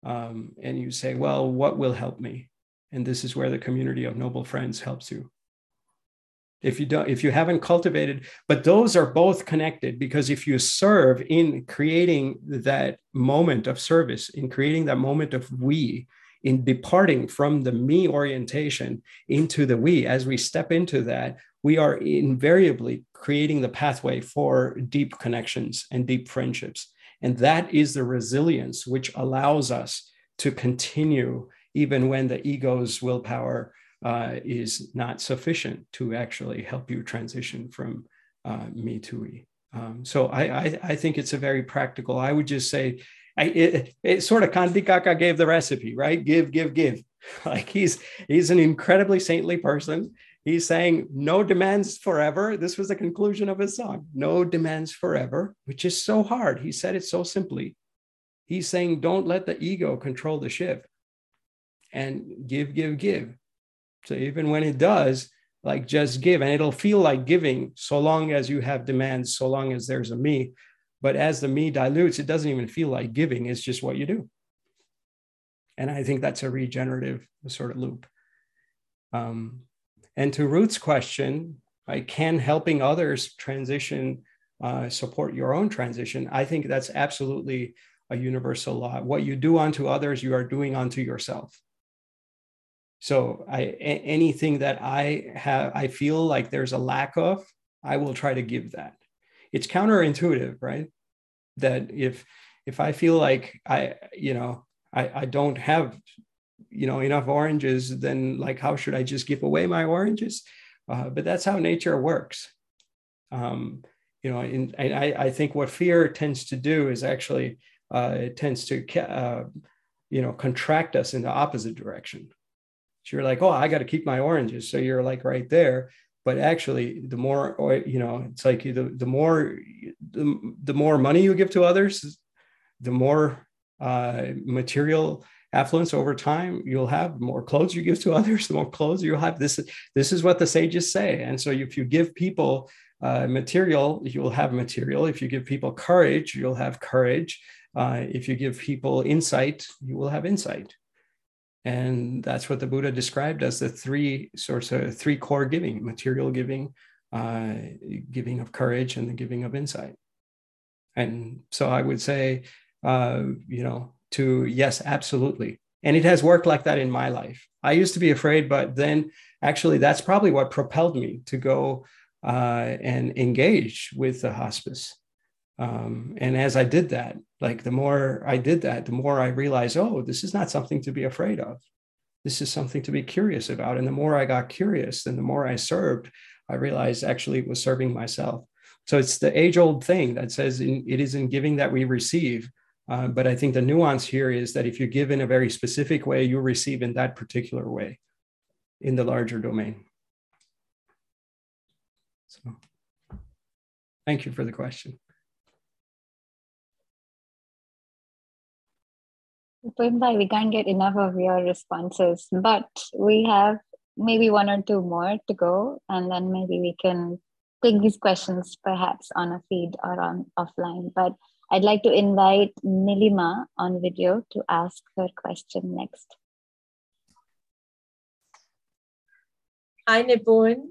Um, and you say, well, what will help me? And this is where the community of noble friends helps you. If you don't, if you haven't cultivated, but those are both connected because if you serve in creating that moment of service, in creating that moment of we, in departing from the me orientation into the we, as we step into that, we are invariably creating the pathway for deep connections and deep friendships. And that is the resilience which allows us to continue even when the ego's willpower uh, is not sufficient to actually help you transition from uh, me to we. Um, so I, I, I, think it's a very practical. I would just say, I, it, it sort of Kanti gave the recipe, right? Give, give, give. <laughs> Like he's he's an incredibly saintly person. He's saying no demands forever. This was the conclusion of his song. No demands forever, which is so hard. He said it so simply. He's saying don't let the ego control the ship, and give, give, give. So even when it does, like just give, and it'll feel like giving so long as you have demands, so long as there's a me. But as the me dilutes, it doesn't even feel like giving, it's just what you do. And I think that's a regenerative sort of loop. Um, and to Ruth's question, like, can helping others transition uh, support your own transition? I think that's absolutely a universal law. What you do unto others, you are doing unto yourself. So I a- anything that I have I feel like there's a lack of, I will try to give that. It's counterintuitive, right? That if if I feel like I, you know, I, I don't have, you know, enough oranges, then like how should I just give away my oranges? Uh, but that's how nature works. Um, you know, and, and I, I think what fear tends to do is actually uh, it tends to, uh, you know, contract us in the opposite direction. So you're like, oh, I got to keep my oranges. So you're like right there. But actually, the more, you know, it's like the, the more, the, the more money you give to others, the more uh, material affluence over time you'll have more clothes you give to <laughs> others the more clothes you'll have. This this is what the sages say. And so if you give people uh, material you'll have material. If you give people courage you'll have courage. Uh, if you give people insight you will have insight and that's what the Buddha described as the three sorts of three core giving material giving, uh, giving of courage, and the giving of insight. And so I would say, uh, you know, to yes, absolutely. And it has worked like that in my life. I used to be afraid, but then actually, that's probably what propelled me to go uh, and engage with the hospice. Um, and as I did that, like the more I did that, the more I realized, oh, this is not something to be afraid of. This is something to be curious about. And the more I got curious and the more I served, I realized actually it was serving myself. So it's the age old thing that says in, it is in giving that we receive. Uh, but I think the nuance here is that if you give in a very specific way, you receive in that particular way in the larger domain. So thank you for the question. Pimbai, we can't get enough of your responses, but we have maybe one or two more to go, and then maybe we can take these questions perhaps on a feed or on offline. But I'd like to invite Nilima on video to ask her question next. Hi, Nipun.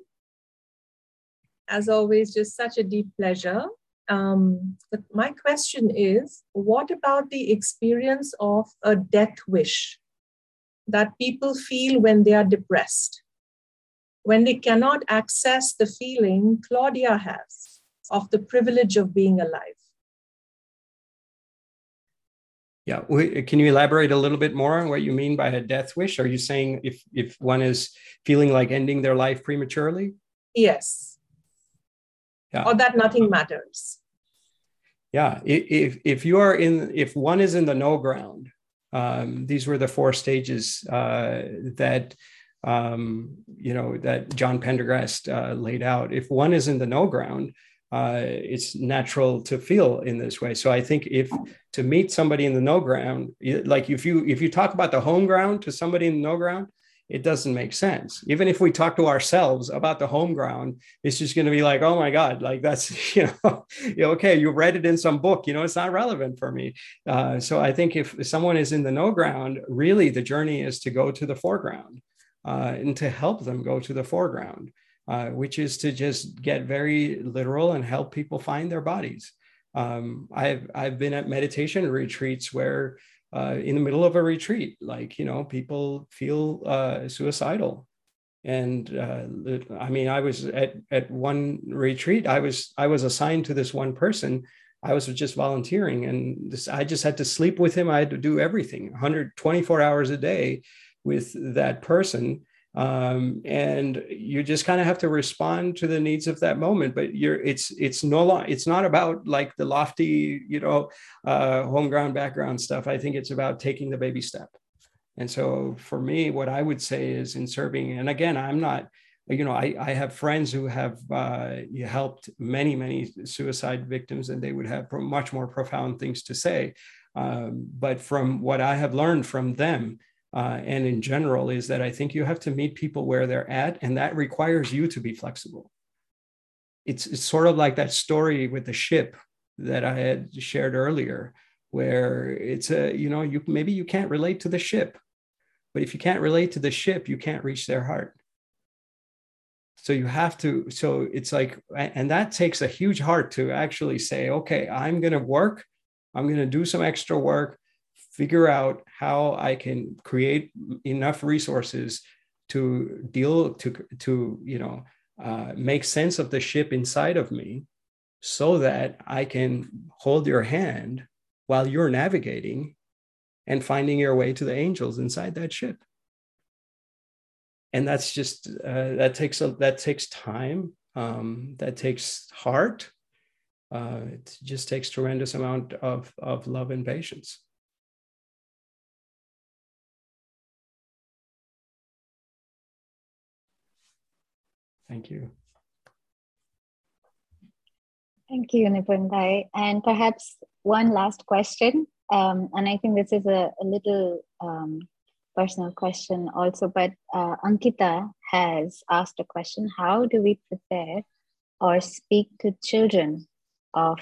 As always, just such a deep pleasure um, but my question is what about the experience of a death wish that people feel when they are depressed? When they cannot access the feeling Claudia has of the privilege of being alive. Yeah, can you elaborate a little bit more on what you mean by a death wish? Are you saying if if one is feeling like ending their life prematurely? Yes. Yeah. Or that nothing matters yeah if if you are in if one is in the no ground um, these were the four stages uh, that um, you know that john prendergast uh, laid out. If one is in the no ground uh, it's natural to feel in this way. So i think if to meet somebody in the no ground like if you if you talk about the home ground to somebody in the no ground it doesn't make sense. Even if we talk to ourselves about the home ground, it's just going to be like, oh my God, like that's, <laughs> you know, okay, you read it in some book, you know, it's not relevant for me. Uh, so I think if someone is in the no ground, really the journey is to go to the foreground uh, and to help them go to the foreground, uh, which is to just get very literal and help people find their bodies. Um, I've, I've been at meditation retreats where uh, in the middle of a retreat, like, you know, people feel uh, suicidal. And uh, I mean, I was at, at one retreat, I was, I was assigned to this one person. I was just volunteering and this, I just had to sleep with him. I had to do everything 124 hours a day with that person um, and you just kind of have to respond to the needs of that moment but you're it's it's no long it's not about like the lofty you know uh, home ground background stuff. I think it's about taking the baby step. And so for me what i would say is in serving and again i'm not you know i, I have friends who have uh, helped many many suicide victims and they would have much more profound things to say. Um, but from what i have learned from them uh, and in general is that I think you have to meet people where they're at, and that requires you to be flexible. It's, it's sort of like that story with the ship that I had shared earlier, where it's a, you know, you maybe you can't relate to the ship, but if you can't relate to the ship, you can't reach their heart. So you have to, so it's like, and that takes a huge heart to actually say, okay, I'm going to work, I'm going to do some extra work, figure out how I can create enough resources to deal to to you know uh, make sense of the ship inside of me, so that I can hold your hand while you're navigating and finding your way to the angels inside that ship. And that's just uh, that takes a that takes time. Um, that takes heart. Uh, it just takes tremendous amount of of love and patience. Thank you. Thank you, Nipun And perhaps one last question. Um, and I think this is a, a little um, personal question also, but uh, Ankita has asked a question How do we prepare or speak to children of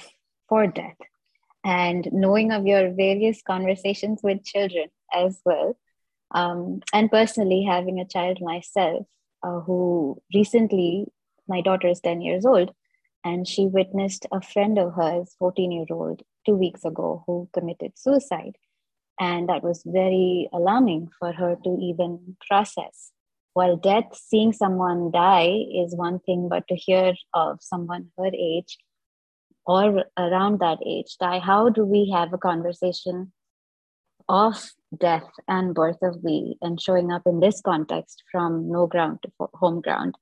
for death? And knowing of your various conversations with children as well, um, and personally having a child myself, uh, who recently, my daughter is 10 years old, and she witnessed a friend of hers, 14 year old, two weeks ago, who committed suicide. And that was very alarming for her to even process. While death, seeing someone die is one thing, but to hear of someone her age or around that age die, how do we have a conversation of death and birth of we and showing up in this context from no ground to home ground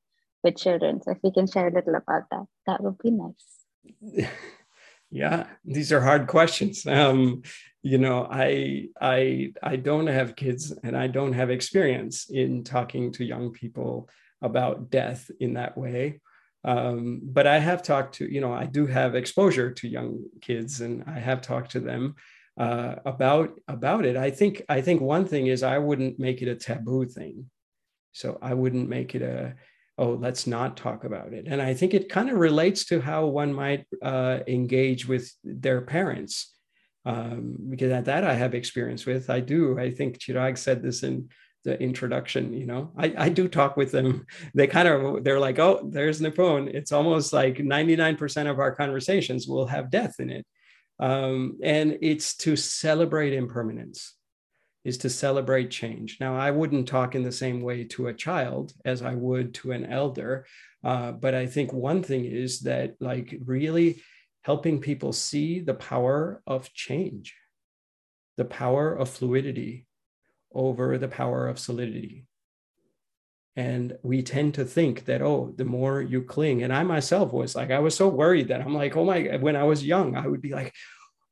with children. So if we can share a little about that, that would be nice. <laughs> Yeah, these are hard questions. Um, you know, I I I don't have kids and I don't have experience in talking to young people about death in that way. Um, but I have talked to, you know, I do have exposure to young kids and I have talked to them uh, about about it. I think I think one thing is I wouldn't make it a taboo thing. So I wouldn't make it a oh let's not talk about it. And I think it kind of relates to how one might uh, engage with their parents. Um, because at that I have experience with. I do. I think Chirag said this in the introduction you know I, I do talk with them <laughs> they kind of they're like oh there's Nipun it's almost like 99% of our conversations will have death in it um, and it's to celebrate impermanence is to celebrate change. Now i wouldn't talk in the same way to a child as i would to an elder. Uh, but i think one thing is that like really helping people see the power of change the power of fluidity over the power of solidity and we tend to think that oh the more you cling and i myself was like i was so worried that i'm like oh my when i was young i would be like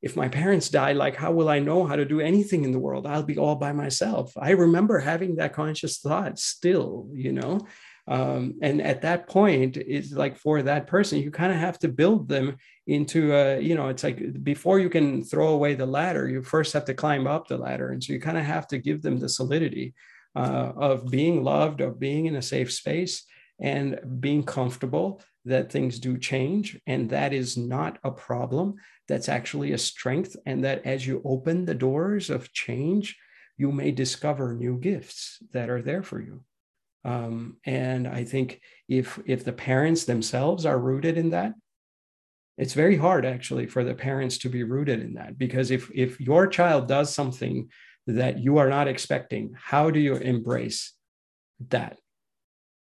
if my parents die like how will i know how to do anything in the world? I'll be all by myself. I remember having that conscious thought still you know? Um, and at that point it's like for that person you kind of have to build them into a you know it's like before you can throw away the ladder you first have to climb up the ladder. And so you kind of have to give them the solidity uh, of being loved, of being in a safe space, and being comfortable that things do change. And that is not a problem. That's actually a strength. And that as you open the doors of change, you may discover new gifts that are there for you. Um, and I think if if the parents themselves are rooted in that, it's very hard actually for the parents to be rooted in that because if if your child does something that you are not expecting, how do you embrace that?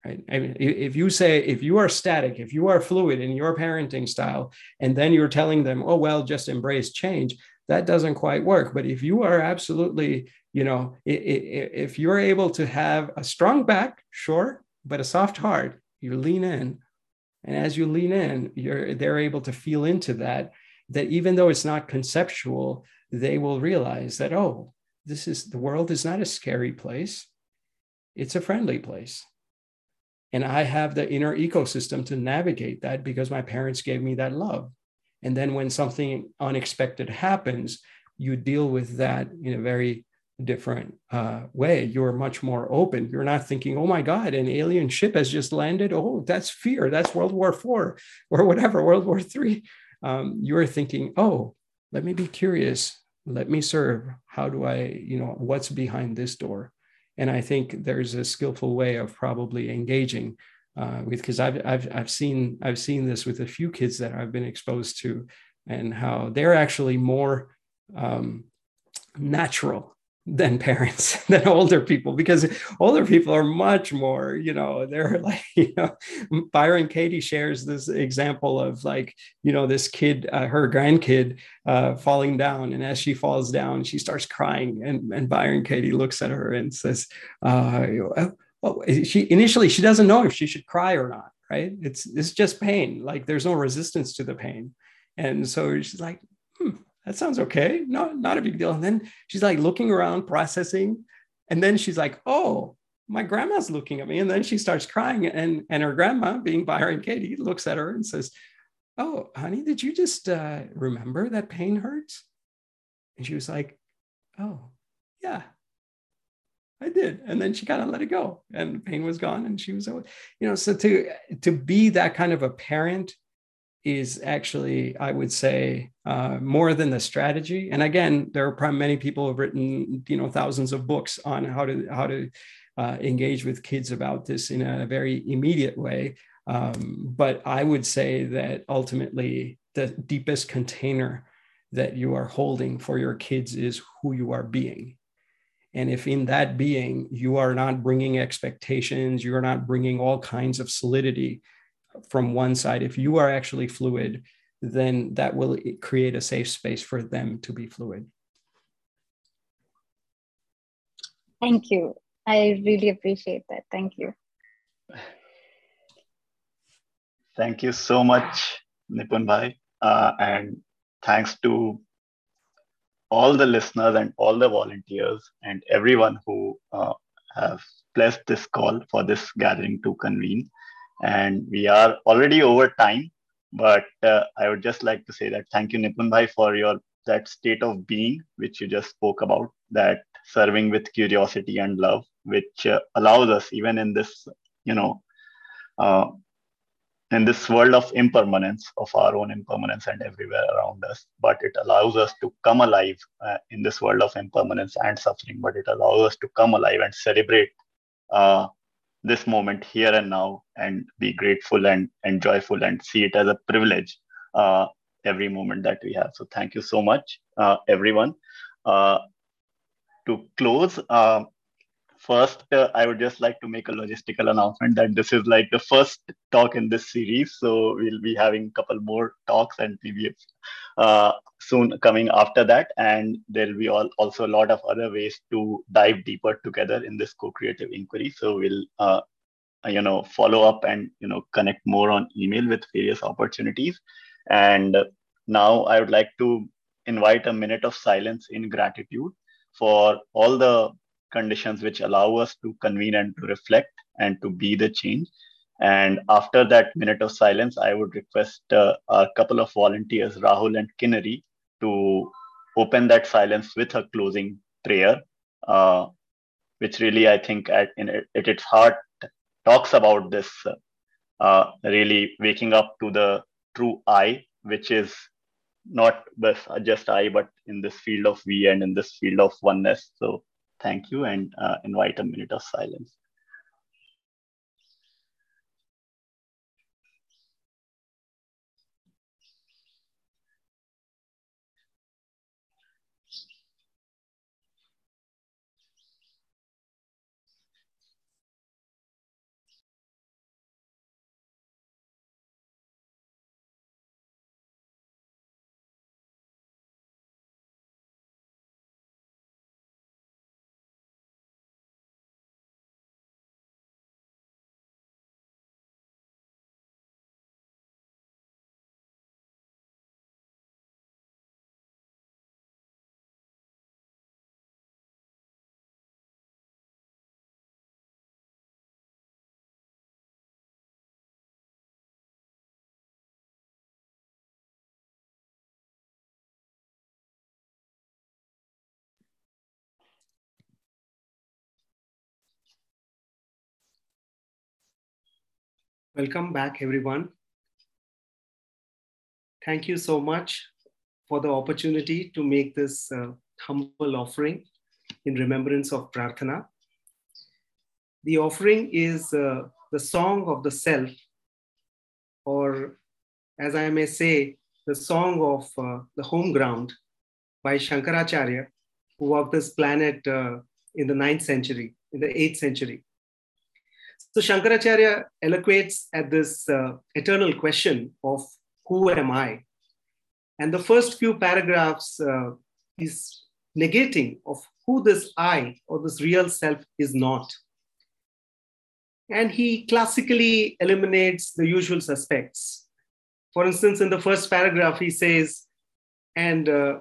Right? I mean, if you say if you are static, if you are fluid in your parenting style, and then you're telling them, oh well, just embrace change, that doesn't quite work. But if you are absolutely you know, if you're able to have a strong back, sure, but a soft heart, you lean in. And as you lean in, you're they're able to feel into that, that even though it's not conceptual, they will realize that, oh, this is the world is not a scary place. It's a friendly place. And I have the inner ecosystem to navigate that because my parents gave me that love. And then when something unexpected happens, you deal with that in a very different uh, way. You're much more open. You're not thinking, oh my God, an alien ship has just landed. Oh, that's fear. That's World War Four or whatever, World War Three. Um, you're thinking, oh, let me be curious. Let me serve. How do I, you know, what's behind this door? And I think there's a skillful way of probably engaging uh, with because I've, I've I've seen I've seen this with a few kids that I've been exposed to, and how they're actually more um, natural than parents <laughs> than older people because older people are much more you know they're like <laughs> you know byron katie shares this example of like you know this kid uh, her grandkid uh, falling down and as she falls down she starts crying and, and byron katie looks at her and says uh, well, she initially she doesn't know if she should cry or not right? It's it's just pain like there's no resistance to the pain. And so she's like hmm, that sounds okay. No, not a big deal. And then she's like looking around, processing. And then she's like, oh, my grandma's looking at me. And then she starts crying. And, and her grandma, being Byron and Katie, looks at her and says, oh, honey, did you just uh, remember that pain hurts? And she was like, oh, yeah, I did. And then she kind of let it go and the pain was gone. And she was, you know, so to, to be that kind of a parent is actually, I would say, uh, more than the strategy. And again, there are many people who have written, you know, thousands of books on how to how to uh, engage with kids about this in a very immediate way. Um, but I would say that ultimately, the deepest container that you are holding for your kids is who you are being. And if in that being you are not bringing expectations, you are not bringing all kinds of solidity, from one side, if you are actually fluid, then that will create a safe space for them to be fluid. Thank you. I really appreciate that. Thank you. Thank you so much, Nipun Bhai. Uh, and thanks to all the listeners and all the volunteers and everyone who uh, have blessed this call for this gathering to convene and we are already over time. But uh, I would just like to say that thank you, Nipun Bhai, for your that state of being which you just spoke about, that serving with curiosity and love, which uh, allows us even in this, you know, uh, in this world of impermanence, of our own impermanence and everywhere around us, but it allows us to come alive uh, in this world of impermanence and suffering. But it allows us to come alive and celebrate uh, this moment here and now and be grateful and, and joyful and see it as a privilege uh, every moment that we have. So thank you so much, uh, everyone. Uh, to close, uh, first, uh, I would just like to make a logistical announcement that this is like the first talk in this series. So we'll be having a couple more talks and maybe uh, soon coming after that. And there'll be all, also a lot of other ways to dive deeper together in this co-creative inquiry. So we'll, uh, you know, follow up and, you know, connect more on email with various opportunities. And now I would like to invite a minute of silence in gratitude for all the conditions which allow us to convene and to reflect and to be the change. And after that minute of silence, I would request uh, a couple of volunteers, Rahul and Kinnari, to open that silence with a closing prayer. Uh, which really I think at in at its heart talks about this uh, really waking up to the true I, which is not just I, but in this field of we and in this field of oneness. So thank you and uh, invite a minute of silence. Welcome back, everyone. Thank you so much for the opportunity to make this uh, humble offering in remembrance of Prarthana. The offering is uh, the song of the self, or as I may say, the song of uh, the home ground by Shankaracharya, who walked this planet uh, in the ninth century, in the eighth century. So Shankaracharya eloquates at this uh, eternal question of who am I? And the first few paragraphs uh, is negating of who this I or this real self is not. And he classically eliminates the usual suspects. For instance, in the first paragraph, he says, and uh,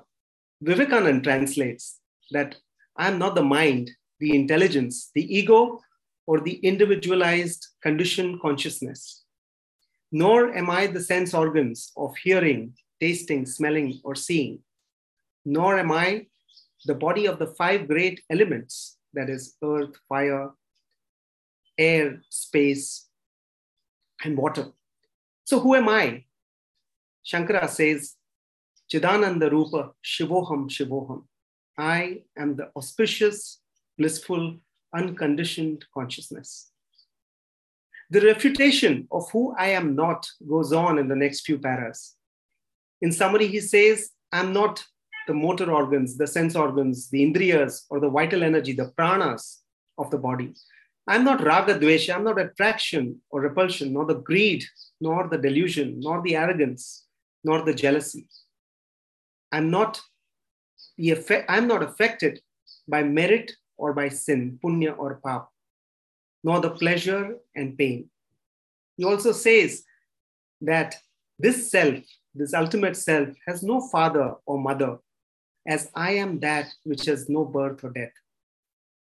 Vivekanand translates that I am not the mind, the intelligence, the ego, or the individualized conditioned consciousness. Nor am I the sense organs of hearing, tasting, smelling, or seeing. Nor am I the body of the five great elements that is, earth, fire, air, space, and water. So, who am I? Shankara says, Chidananda Rupa Shivoham Shivoham. I am the auspicious, blissful, unconditioned consciousness. The refutation of who I am not goes on in the next few paras. In summary, he says, I'm not the motor organs, the sense organs, the indriyas, or the vital energy, the pranas of the body. I'm not raga dvesha, I'm not attraction or repulsion, nor the greed, nor the delusion, nor the arrogance, nor the jealousy. I'm not the effect, I'm not affected by merit or by sin, punya or pap, nor the pleasure and pain. He also says that this self, this ultimate self, has no father or mother, as I am that which has no birth or death.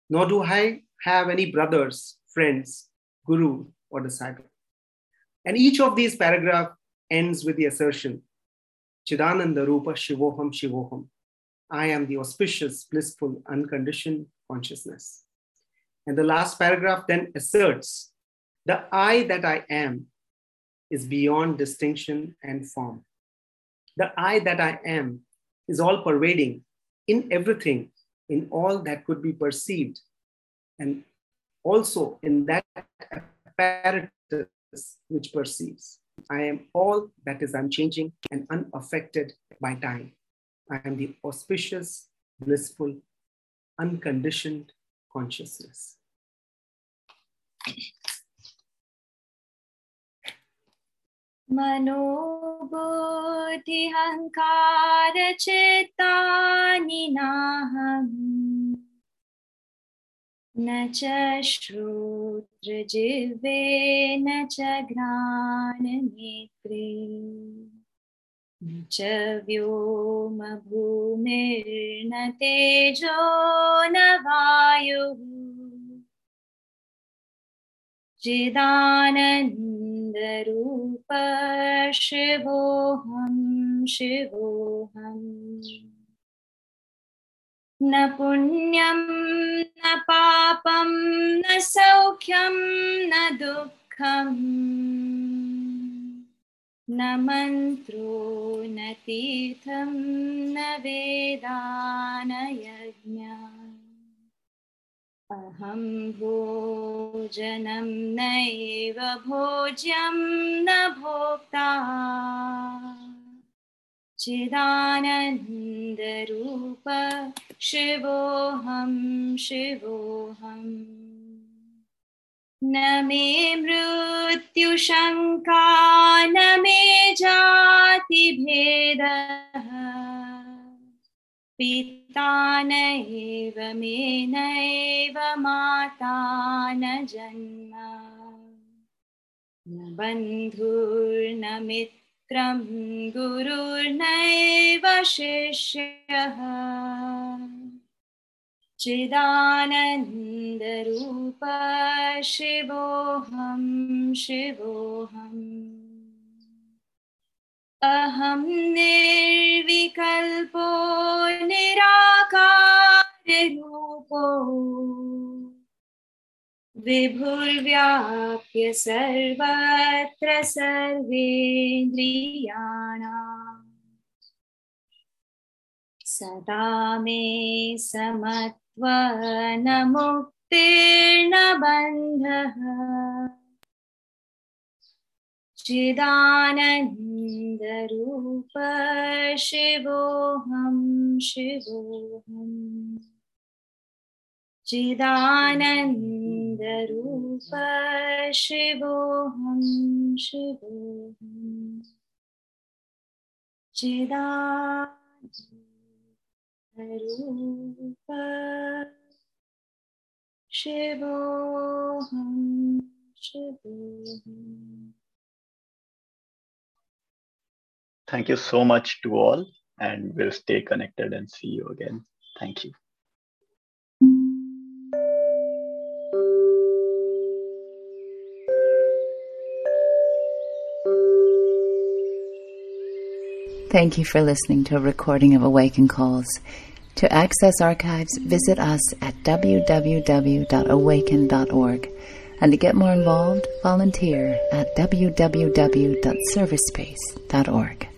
Nor do I have any brothers, friends, guru, or disciple. And each of these paragraphs ends with the assertion Chidananda Rupa Shivoham Shivoham. I am the auspicious, blissful, unconditioned consciousness. And the last paragraph then asserts the I that I am is beyond distinction and form. The I that I am is all pervading in everything, in all that could be perceived, and also in that apparatus which perceives. I am all that is unchanging and unaffected by time. I am the auspicious, blissful, unconditioned consciousness. मनोबुद्धिहङ्कारचित्तानि नाहम् न च श्रोत्रजिह्वे न च घ्राणनेत्रे न च व्योमभूमिर्न तेजो न वायुः चिदानन्दरूप शिवोऽहं। शिवोऽहम् न पुण्यं, न पापं, न सौख्यं, न दुःखम्। न मन्त्रो न तीर्थं न वेदा न यज्ञ अहं भोजनं नैव भोज्यं न भोक्ता। चिदानन्दरूप शिवोऽहं, शिवोऽहम्। न मे मृत्युशङ्का, न मे जातिभेदः। पिता नैव मे नैव माता न जन्म। न बन्धुर्न मित्रं गुरुर्नैव शिष्यः। चिदानन्दरूप शिवोऽहं शिवोऽहम्। अहं निर्विकल्पो निराकाररूपो। विभुर्व्याप्य सर्वत्र सर्वेन्द्रियाणाम्। सदा मे समत्वन मुक्तिर्न बन्धः। चिदानन्दरूप शिवोऽहं शिवोऽहम्। चिदानन्दरूप शिवोऽहं शिवोऽहम् Sarupa Shivoham Shivoham. Thank you so much to all, and we'll stay connected and see you again. Thank you. Thank you for listening to a recording of Awakin Calls. To access archives, visit us at www.awakin.org. And to get more involved, volunteer at www.servicespace.org.